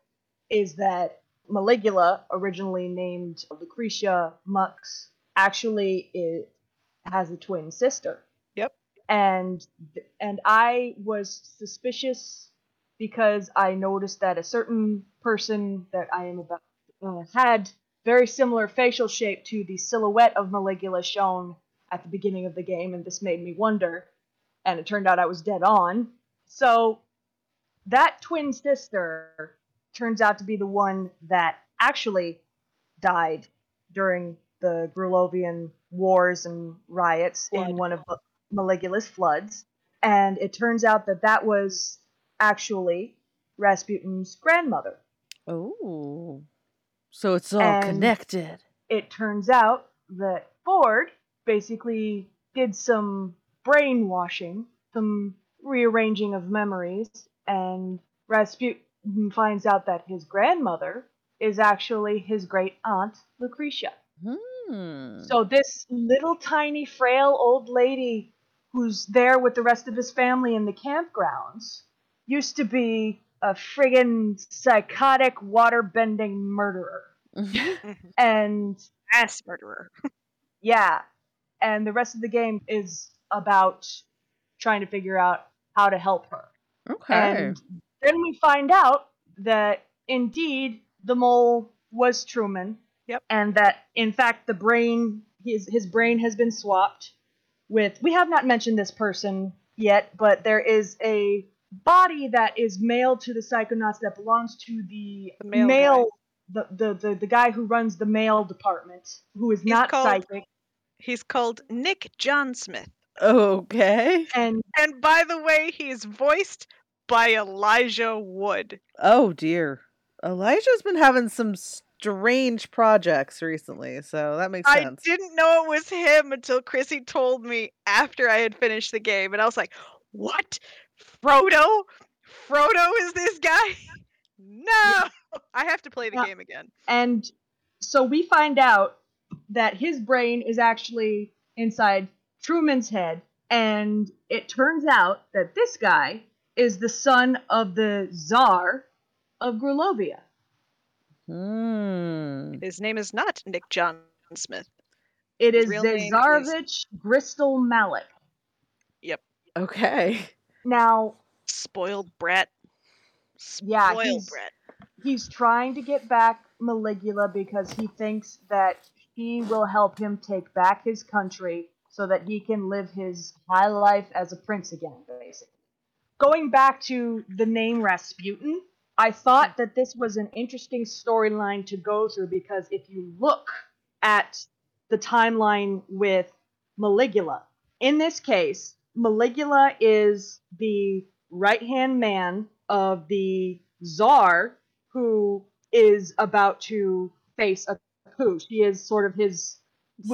is that maligula originally named lucretia mux actually is, has a twin sister Yep. and and I was suspicious because I noticed that a certain person that I am about uh, had very similar facial shape to the silhouette of Maligula shown at the beginning of the game, and this made me wonder. And it turned out I was dead on. So that twin sister turns out to be the one that actually died during the Grulovian wars and riots Flood. in one of Maligula's floods. And it turns out that that was actually Rasputin's grandmother. Oh. So it's all And- connected. It turns out that Ford basically did some brainwashing, some rearranging of memories, and Rasputin finds out that his grandmother is actually his great aunt Lucretia. Hmm. So this little tiny frail old lady who's there with the rest of his family in the campgrounds used to be a friggin' psychotic waterbending murderer. [laughs] And Ass murderer. [laughs] yeah, and the rest of the game is about trying to figure out how to help her. okay. And then we find out that indeed the mole was Truman. Yep. And that in fact the brain his his brain has been swapped with we have not mentioned this person yet, but there is a body that is mailed to the psychonauts that belongs to the, The mail mail the, the, the, the guy who runs the mail department, who is He's not called- psychic. He's called Nick John Smith. okay. And And by the way, he's voiced by Elijah Wood. Oh dear. Elijah's been having some strange projects recently, so that makes I sense. I didn't know it was him until Chrissy told me after I had finished the game, and I was like, "What? Frodo? Frodo is this guy? [laughs] No! I have to play the Yeah. game again." And so we find out that his brain is actually inside Truman's head, and it turns out that this guy is the son of the Czar of Grulovia. Hmm. His name is not Nick John Smith. It His is real is- Zarovich Gristol Malik. Yep. Okay. Now, Spoiled brat. Yeah, Spoiled he's- brat. he's trying to get back Maligula because he thinks that he will help him take back his country so that he can live his high life as a prince again, basically. Going back to the name Rasputin, I thought that this was an interesting storyline to go through because if you look at the timeline with Maligula, in this case, Maligula is the right hand man of the czar who is about to face a coup. She is sort of his.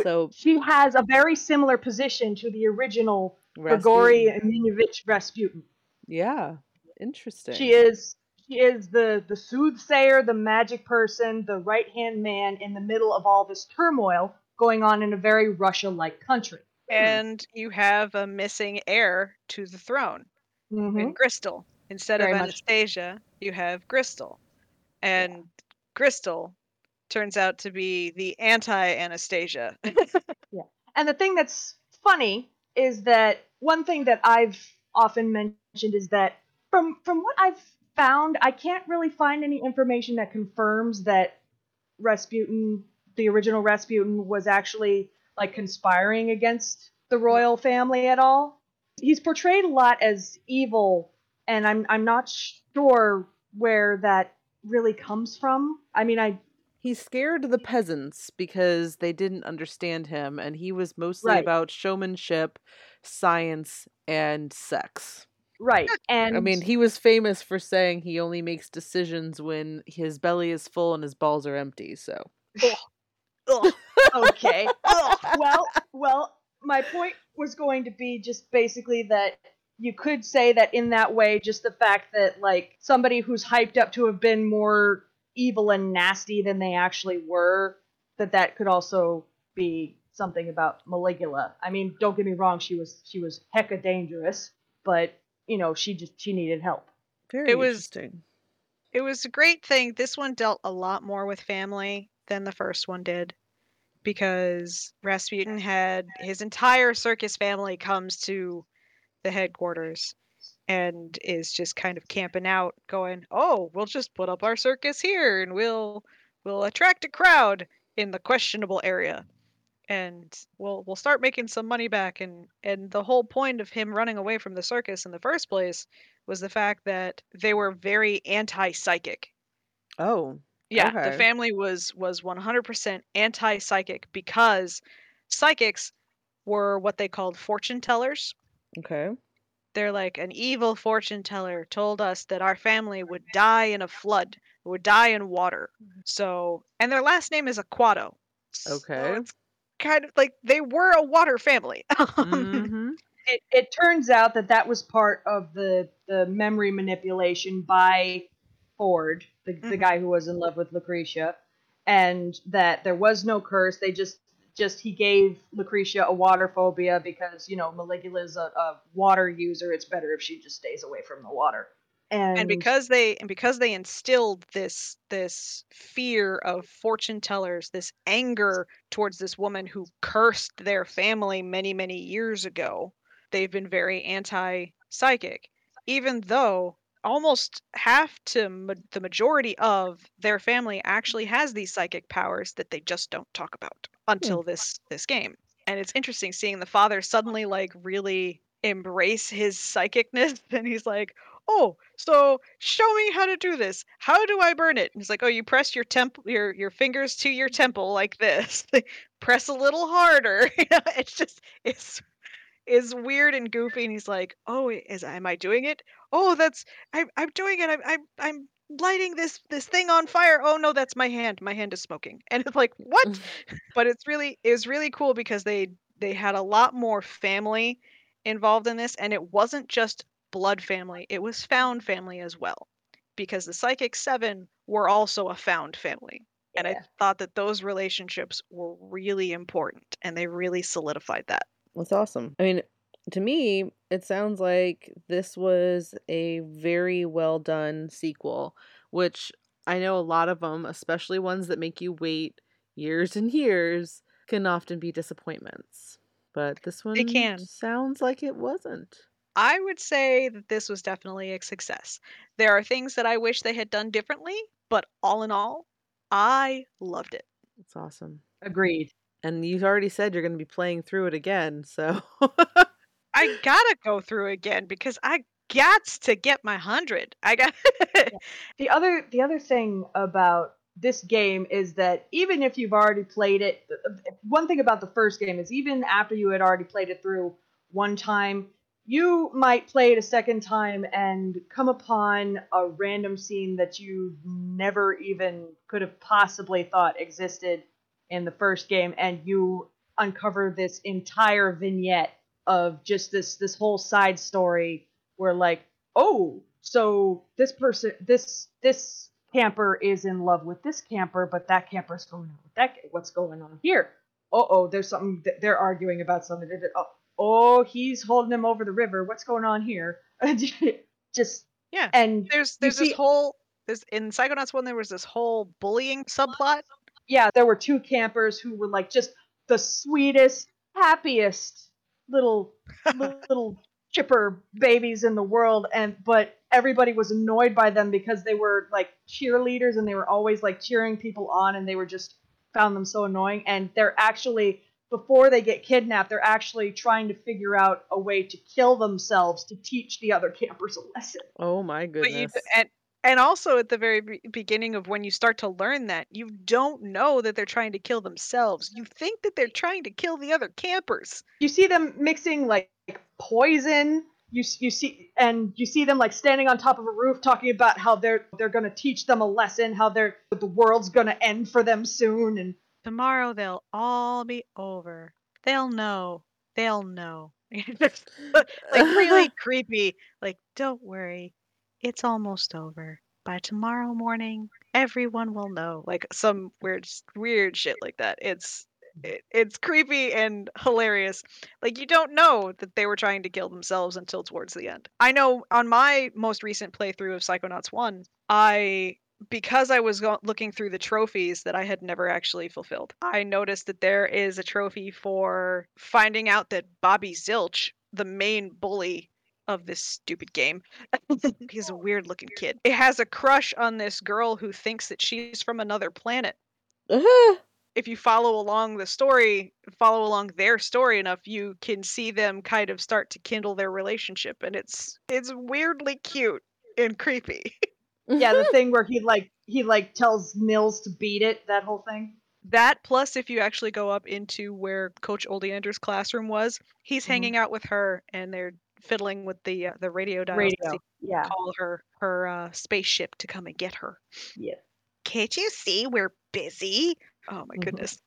So She has a very similar position to the original Rasputin. Grigory Eminovich Rasputin. Yeah. Interesting. She is she is the the soothsayer, the magic person, the right hand man in the middle of all this turmoil going on in a very Russia-like country. And you have a missing heir to the throne Mhm. in Gristol. Instead Very of much. Anastasia, you have Gristol. And Gristol turns out to be the anti Anastasia. [laughs] yeah. And the thing that's funny is that one thing that I've often mentioned is that from from what I've found, I can't really find any information that confirms that Rasputin, the original Rasputin, was actually like conspiring against the royal family at all. He's portrayed a lot as evil, and I'm I'm not sure where that really comes from. I mean, I He scared the peasants because they didn't understand him, and he was mostly Right. about showmanship, science, and sex. right, and [laughs] I mean, he was famous for saying he only makes decisions when his belly is full and his balls are empty. So, Ugh, okay. ugh. well, well, my point was going to be just basically that you could say that in that way, just the fact that like somebody who's hyped up to have been more evil and nasty than they actually were, that that could also be something about Maligula. I mean, don't get me wrong, she was she was hecka dangerous, but you know, she just she needed help. very It was- interesting. It was a great thing. This one dealt a lot more with family than the first one did because Rasputin had his entire circus family comes to the headquarters and is just kind of camping out going, "Oh, we'll just put up our circus here and we'll we'll attract a crowd in the questionable area." And we'll we'll start making some money back and and the whole point of him running away from the circus in the first place was the fact that they were very anti-psychic Oh, Yeah, Okay. the family was was 100% anti-psychic because psychics were what they called fortune tellers. Okay. They're like an evil fortune teller told us that our family would die in a flood, would die in water. Mm-hmm. So, and their last name is Aquato. So Okay. it's kind of like they were a water family. [laughs] hmm It, it turns out that that was part of the the memory manipulation by Ford, the, the Mhm. guy who was in love with Lucretia, and that there was no curse. They just just he gave Lucretia a water phobia because you know Maligula's a, a water user. It's better if she just stays away from the water. And, and because they and because they instilled this this fear of fortune tellers this anger towards this woman who cursed their family many many years ago they've been very anti psychic even though almost half to ma- the majority of their family actually has these psychic powers that they just don't talk about hmm. until this this game. And it's interesting seeing the father suddenly like really embrace his psychicness [laughs] and he's like oh so show me how to do this. How do i burn it? And he's like oh you press your temple your your fingers to your temple like this. [laughs] Press a little harder. [laughs] It's just it's is weird and goofy and he's like oh is am i doing it? Oh that's I, i'm doing it. I'm, I'm i'm lighting this this thing on fire. Oh no that's my hand. My hand is smoking. And it's like what? [laughs] But it's really it was really cool because they they had a lot more family involved in this and it wasn't just blood family it was found family as well because the psychic seven were also a found family and i thought that those relationships were really important and they really solidified that That's awesome. I mean, to me, it sounds like this was a very well done sequel, which I know a lot of them, especially ones that make you wait years and years, can often be disappointments. But this one it can. sounds like it wasn't. I would say that this was definitely a success. There are things that I wish they had done differently, but all in all, I loved it. It's awesome. agreed. And you've already said you're going to be playing through it again, so I [laughs] gotta go through again because I got to get my hundred. I got The other the other thing about this game is that even if you've already played it, one thing about the first game is even after you had already played it through one time, you might play it a second time and come upon a random scene that you never even could have possibly thought existed in the first game and you uncover this entire vignette of just this this whole side story where like oh so this person this this camper is in love with this camper but that camper's going on with that what's going on here? Oh oh there's something they're arguing about something. Oh, oh he's holding him over the river what's going on here [laughs] just Yeah. and there's there's see- this whole there's in Psychonauts one there was this whole bullying subplot. yeah, there were two campers who were like just the sweetest, happiest little [laughs] little chipper babies in the world and but everybody was annoyed by them because they were like cheerleaders and they were always like cheering people on and they were just found them so annoying and they're actually before they get kidnapped they're actually trying to figure out a way to kill themselves to teach the other campers a lesson oh my But you goodness. and and also at the very be- beginning of when you start to learn that you don't know that they're trying to kill themselves. You think that they're trying to kill the other campers. you see them mixing like poison you you see and you see them like standing on top of a roof talking about how they're they're going to teach them a lesson how they're the world's going to end for them soon and Tomorrow they'll all be over. They'll know. They'll know. [laughs] Like really [laughs] creepy. Like, don't worry, it's almost over. By tomorrow morning, everyone will know. Like some weird, weird shit like that. It's it, it's creepy and hilarious. Like you don't know that they were trying to kill themselves until towards the end. I know on my most recent playthrough of Psychonauts 1, I because I was go- looking through the trophies that I had never actually fulfilled. I noticed that there is a trophy for finding out that Bobby Zilch, the main bully of this stupid game, [laughs] he's a weird looking kid. It has a crush on this girl who thinks that she's from another planet Ah, if you follow along the story, follow along their story enough, you can see them kind of start to kindle their relationship, and it's it's weirdly cute and creepy. [laughs] yeah the [laughs] thing where he like he like tells Nils to beat it. That whole thing. That plus, if you actually go up into where Coach Oleander's classroom was, he's Mhm. hanging out with her, and they're fiddling with the uh, the radio dials Radio. Yeah. call her her uh, spaceship to come and get her. Yeah. Can't you see we're busy? Oh my Mhm. goodness.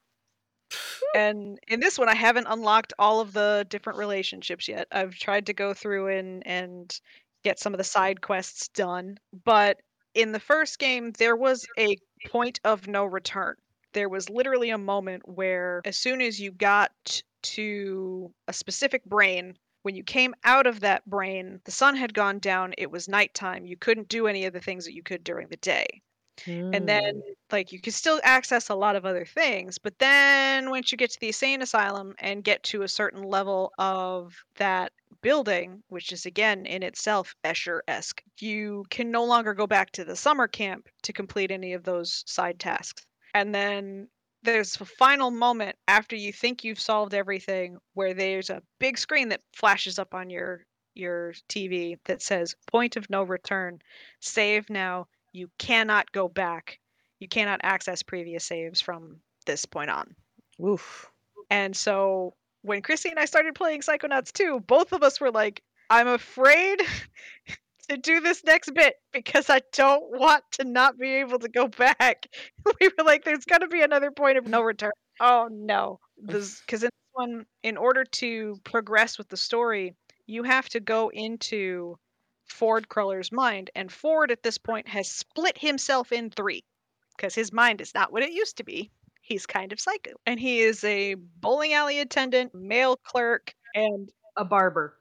and in this one, I haven't unlocked all of the different relationships yet. I've tried to go through and and get some of the side quests done, but in the first game, there was a point of no return. There was literally a moment where, as soon as you got to a specific brain, when you came out of that brain, the sun had gone down, it was nighttime. You couldn't do any of the things that you could during the day. And then, hmm. like, you could still access a lot of other things. But then, once you get to the insane asylum and get to a certain level of that building, which is again in itself Escher esque, you can no longer go back to the summer camp to complete any of those side tasks. And then there's a final moment after you think you've solved everything where there's a big screen that flashes up on your your TV that says point of no return. Save now. You cannot go back. You cannot access previous saves from this point on. Oof. and so when Chrissy and I started playing Psychonauts 2 both of us were like I'm afraid [laughs] to do this next bit because I don't want to not be able to go back. [laughs] We were like, there's got to be another point of no return. Oh no. Because in this one, in order to progress with the story, you have to go into Ford Cruller's mind. And Ford at this point has split himself in three because his mind is not what it used to be. He's kind of psycho. And he is a bowling alley attendant, mail clerk, and A barber.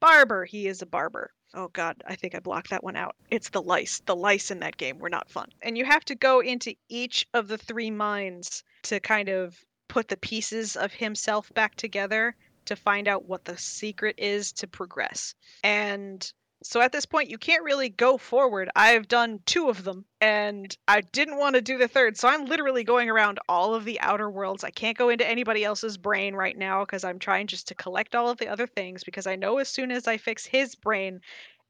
barber. He is a barber. Oh god, I think I blocked that one out. It's the lice. The lice in that game were not fun. And you have to go into each of the three minds to kind of put the pieces of himself back together to find out what the secret is to progress. And so at this point, you can't really go forward. I've done two of them, and I didn't want to do the third. So I'm literally going around all of the outer worlds. I can't go into anybody else's brain right now because I'm trying just to collect all of the other things because I know as soon as I fix his brain,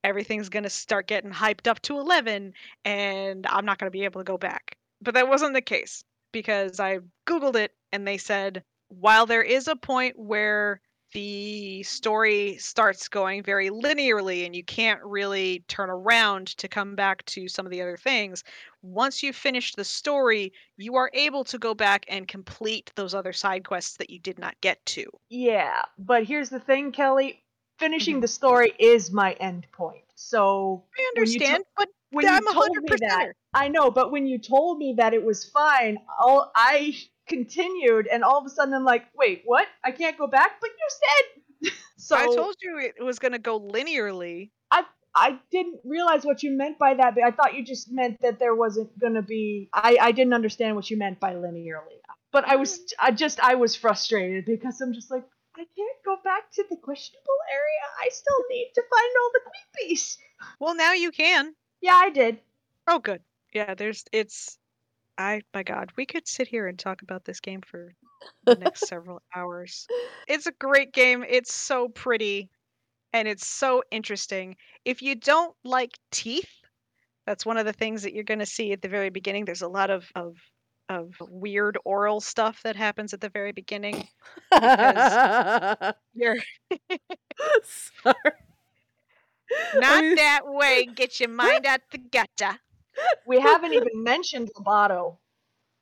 everything's going to start getting hyped up to 11 and I'm not going to be able to go back. But that wasn't the case because I Googled it and they said while there is a point where the story starts going very linearly and you can't really turn around to come back to some of the other things. Once you finish the story, you are able to go back and complete those other side quests that you did not get to. Yeah, but here's the thing, Kelly. Finishing mm-hmm. the story is my end point. So I When you to- understand, but when I'm you told hundred me that. I know, but when you told me that it was fine, all I continued, and all of a sudden I'm like, wait, what? I can't go back? But you said. [laughs] so I told you it was going to go linearly. I I didn't realize what you meant by that. But I thought you just meant that there wasn't gonna be. I I didn't understand what you meant by linearly. But I was I just I was frustrated because I'm just like I can't go back to the questionable area. I still need to find all the creepies. Well, now you can. Yeah, I did. Oh, good. Yeah, there's it's. I my God, we could sit here and talk about this game for the next [laughs] several hours. It's a great game. It's so pretty, and it's so interesting. If you don't like teeth, that's one of the things that you're going to see at the very beginning. There's a lot of of of weird oral stuff that happens at the very beginning. [laughs] You're Sorry. not mean- that way. Get your [laughs] mind out the gutter. We haven't even mentioned Loboto.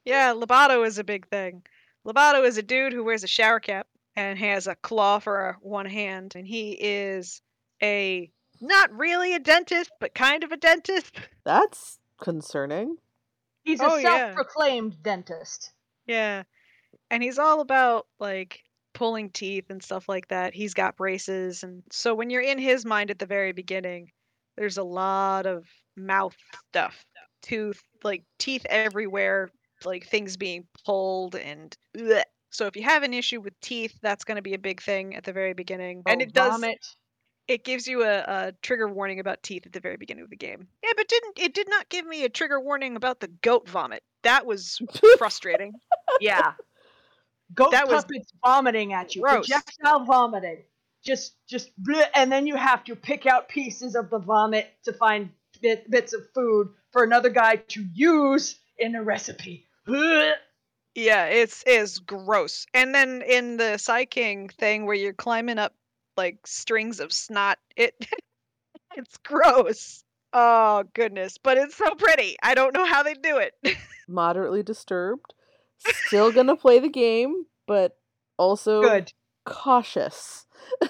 Yeah, Loboto is a big thing. Loboto is a dude who wears a shower cap and has a claw for a one hand, and he is a not really a dentist, but kind of a dentist. That's concerning. He's a Oh, self-proclaimed dentist. Yeah. And he's all about like pulling teeth and stuff like that. He's got braces and so when you're in his mind at the very beginning, there's a lot of mouth stuff. Tooth like teeth everywhere, like things being pulled and bleh. so if you have an issue with teeth, that's going to be a big thing at the very beginning. and Oh, it does vomit. it gives you a, a trigger warning about teeth at the very beginning of the game. Yeah, but didn't it did not give me a trigger warning about the goat vomit. That was [laughs] frustrating. Yeah. Goat That was puppets vomiting at you. gross. Projectile vomiting. Just, just, bleh, and then you have to pick out pieces of the vomit to find bit, bits of food for another guy to use in a recipe. Yeah, it's is gross. And then in the Psy King thing where you're climbing up like strings of snot, it [laughs] it's gross. Oh goodness, but it's so pretty. I don't know how they do it. [laughs] Moderately disturbed. Still gonna play the game, but also Good. cautious. [laughs]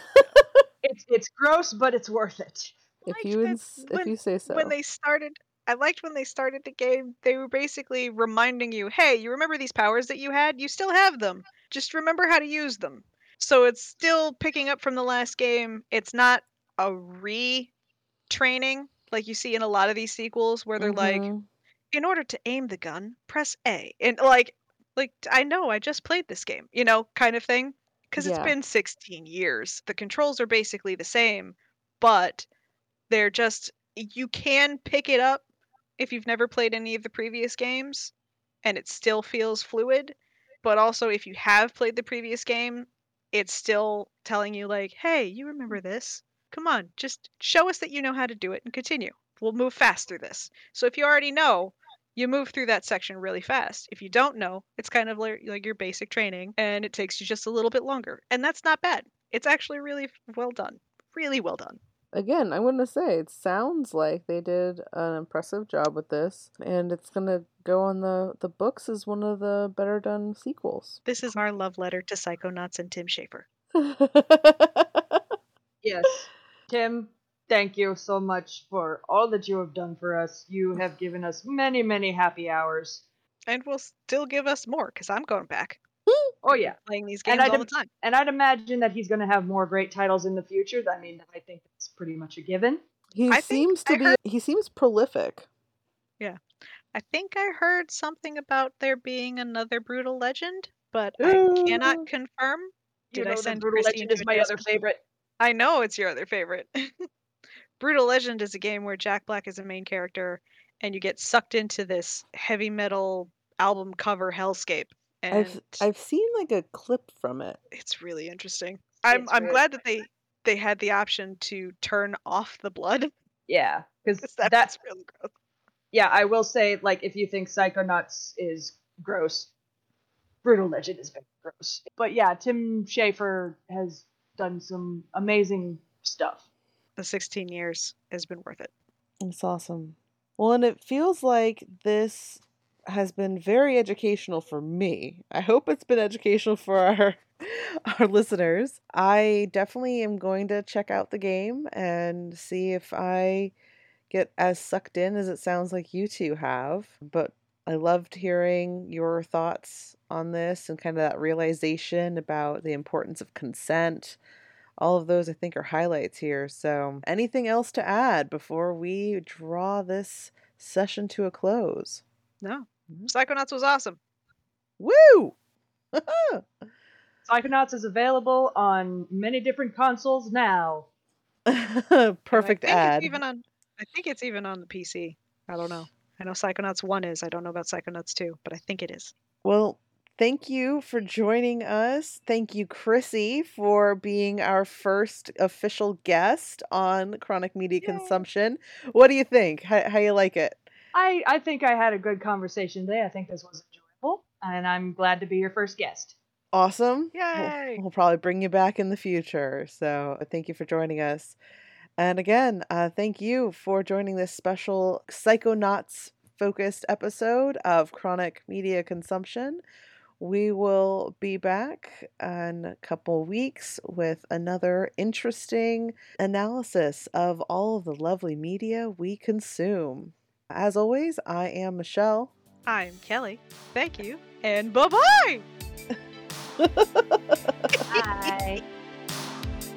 It's it's gross, but it's worth it. If liked you ins- if you say so. when they started I liked when they started the game, they were basically reminding you, hey, you remember these powers that you had? You still have them. Just remember how to use them. So it's still picking up from the last game. It's not a retraining like you see in a lot of these sequels where they're like, Mhm. in order to aim the gun, press A. And like like I know I just played this game, you know, kind of thing. Because it's been 16 years. The controls are basically the same, but they're just you can pick it up if you've never played any of the previous games and it still feels fluid. But also if you have played the previous game, it's still telling you like, hey, you remember mm. this. Come on, just show us that you know how to do it and continue. We'll move fast through this. So if you already know, you move through that section really fast. If you don't know, it's kind of like, like your basic training and it takes you just a little bit longer. And that's not bad. It's actually really well done. Really well done. Again, I'm gonna say it sounds like they did an impressive job with this, and it's gonna go on the the books as one of the better done sequels. This is our love letter to Psychonauts and Tim Schafer. [laughs] Yes. Tim, thank you so much for all that you have done for us. You have given us many, many happy hours. And will still give us more because I'm going back Oh yeah. playing these And games I all the time. And I'd imagine that he's going to have more great titles in the future. I mean, I think that's pretty much a given. he I seems to I be heard- he seems prolific. Yeah, I think I heard something about there being another Brutal Legend, but I cannot uh, confirm. Did I know that send Brutal Christy Legend into is my other tailspin? favorite. I know it's your other favorite. [laughs] Brutal Legend is a game where Jack Black is a main character and you get sucked into this heavy metal album cover hellscape. And I've I've seen like a clip from it. it's really interesting. I'm It's I'm really glad that they they had the option to turn off the blood. [laughs] Yeah, because 'cause That's that's really gross. yeah. I will say, like, if you think Psychonauts is gross, Brutal Legend is very gross. But yeah, Tim Schafer has done some amazing stuff. The 16 years has been worth it. It's awesome. Well, and it feels like this has been very educational for me. I hope it's been educational for our [laughs] our listeners. I definitely am going to check out the game and see if I get as sucked in as it sounds like you two have. But I loved hearing your thoughts on this and kind of that realization about the importance of consent. All of those, I think, are highlights here. So, anything else to add before we draw this session to a close? No. Mhm. Psychonauts was awesome. Woo! [laughs] Psychonauts is available on many different consoles now. [laughs] Perfect and I think ad. It's even on I think it's even on the PC. I don't know. I know Psychonauts 1 is. I don't know about Psychonauts 2, but I think it is. Well, thank you for joining us. Thank you, Chrissy, for being our first official guest on Chronic Media Yay. Consumption. What do you think? How, how you like it? I I think I had a good conversation today. I think this was enjoyable, and I'm glad to be your first guest. Awesome. We'll- Yay. We'll, probably bring you back in the future. So thank you for joining us. And again, uh, thank you for joining this special Psychonauts focused episode of Chronic Media Consumption. We will be back in a couple weeks with another interesting analysis of all of the lovely media we consume. As always, I am Michelle. I'm Kelly. Thank you. And bye-bye. Bye.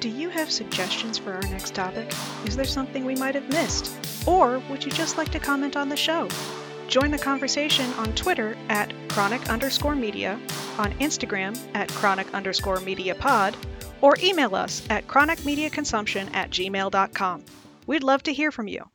Do you have suggestions for our next topic? Is there something we might have missed? Or would you just like to comment on the show? Join the conversation on Twitter at chronic underscore media, on Instagram at chronic underscore media pod, or email us at chronicmediaconsumption at gmail.com. We'd love to hear from you.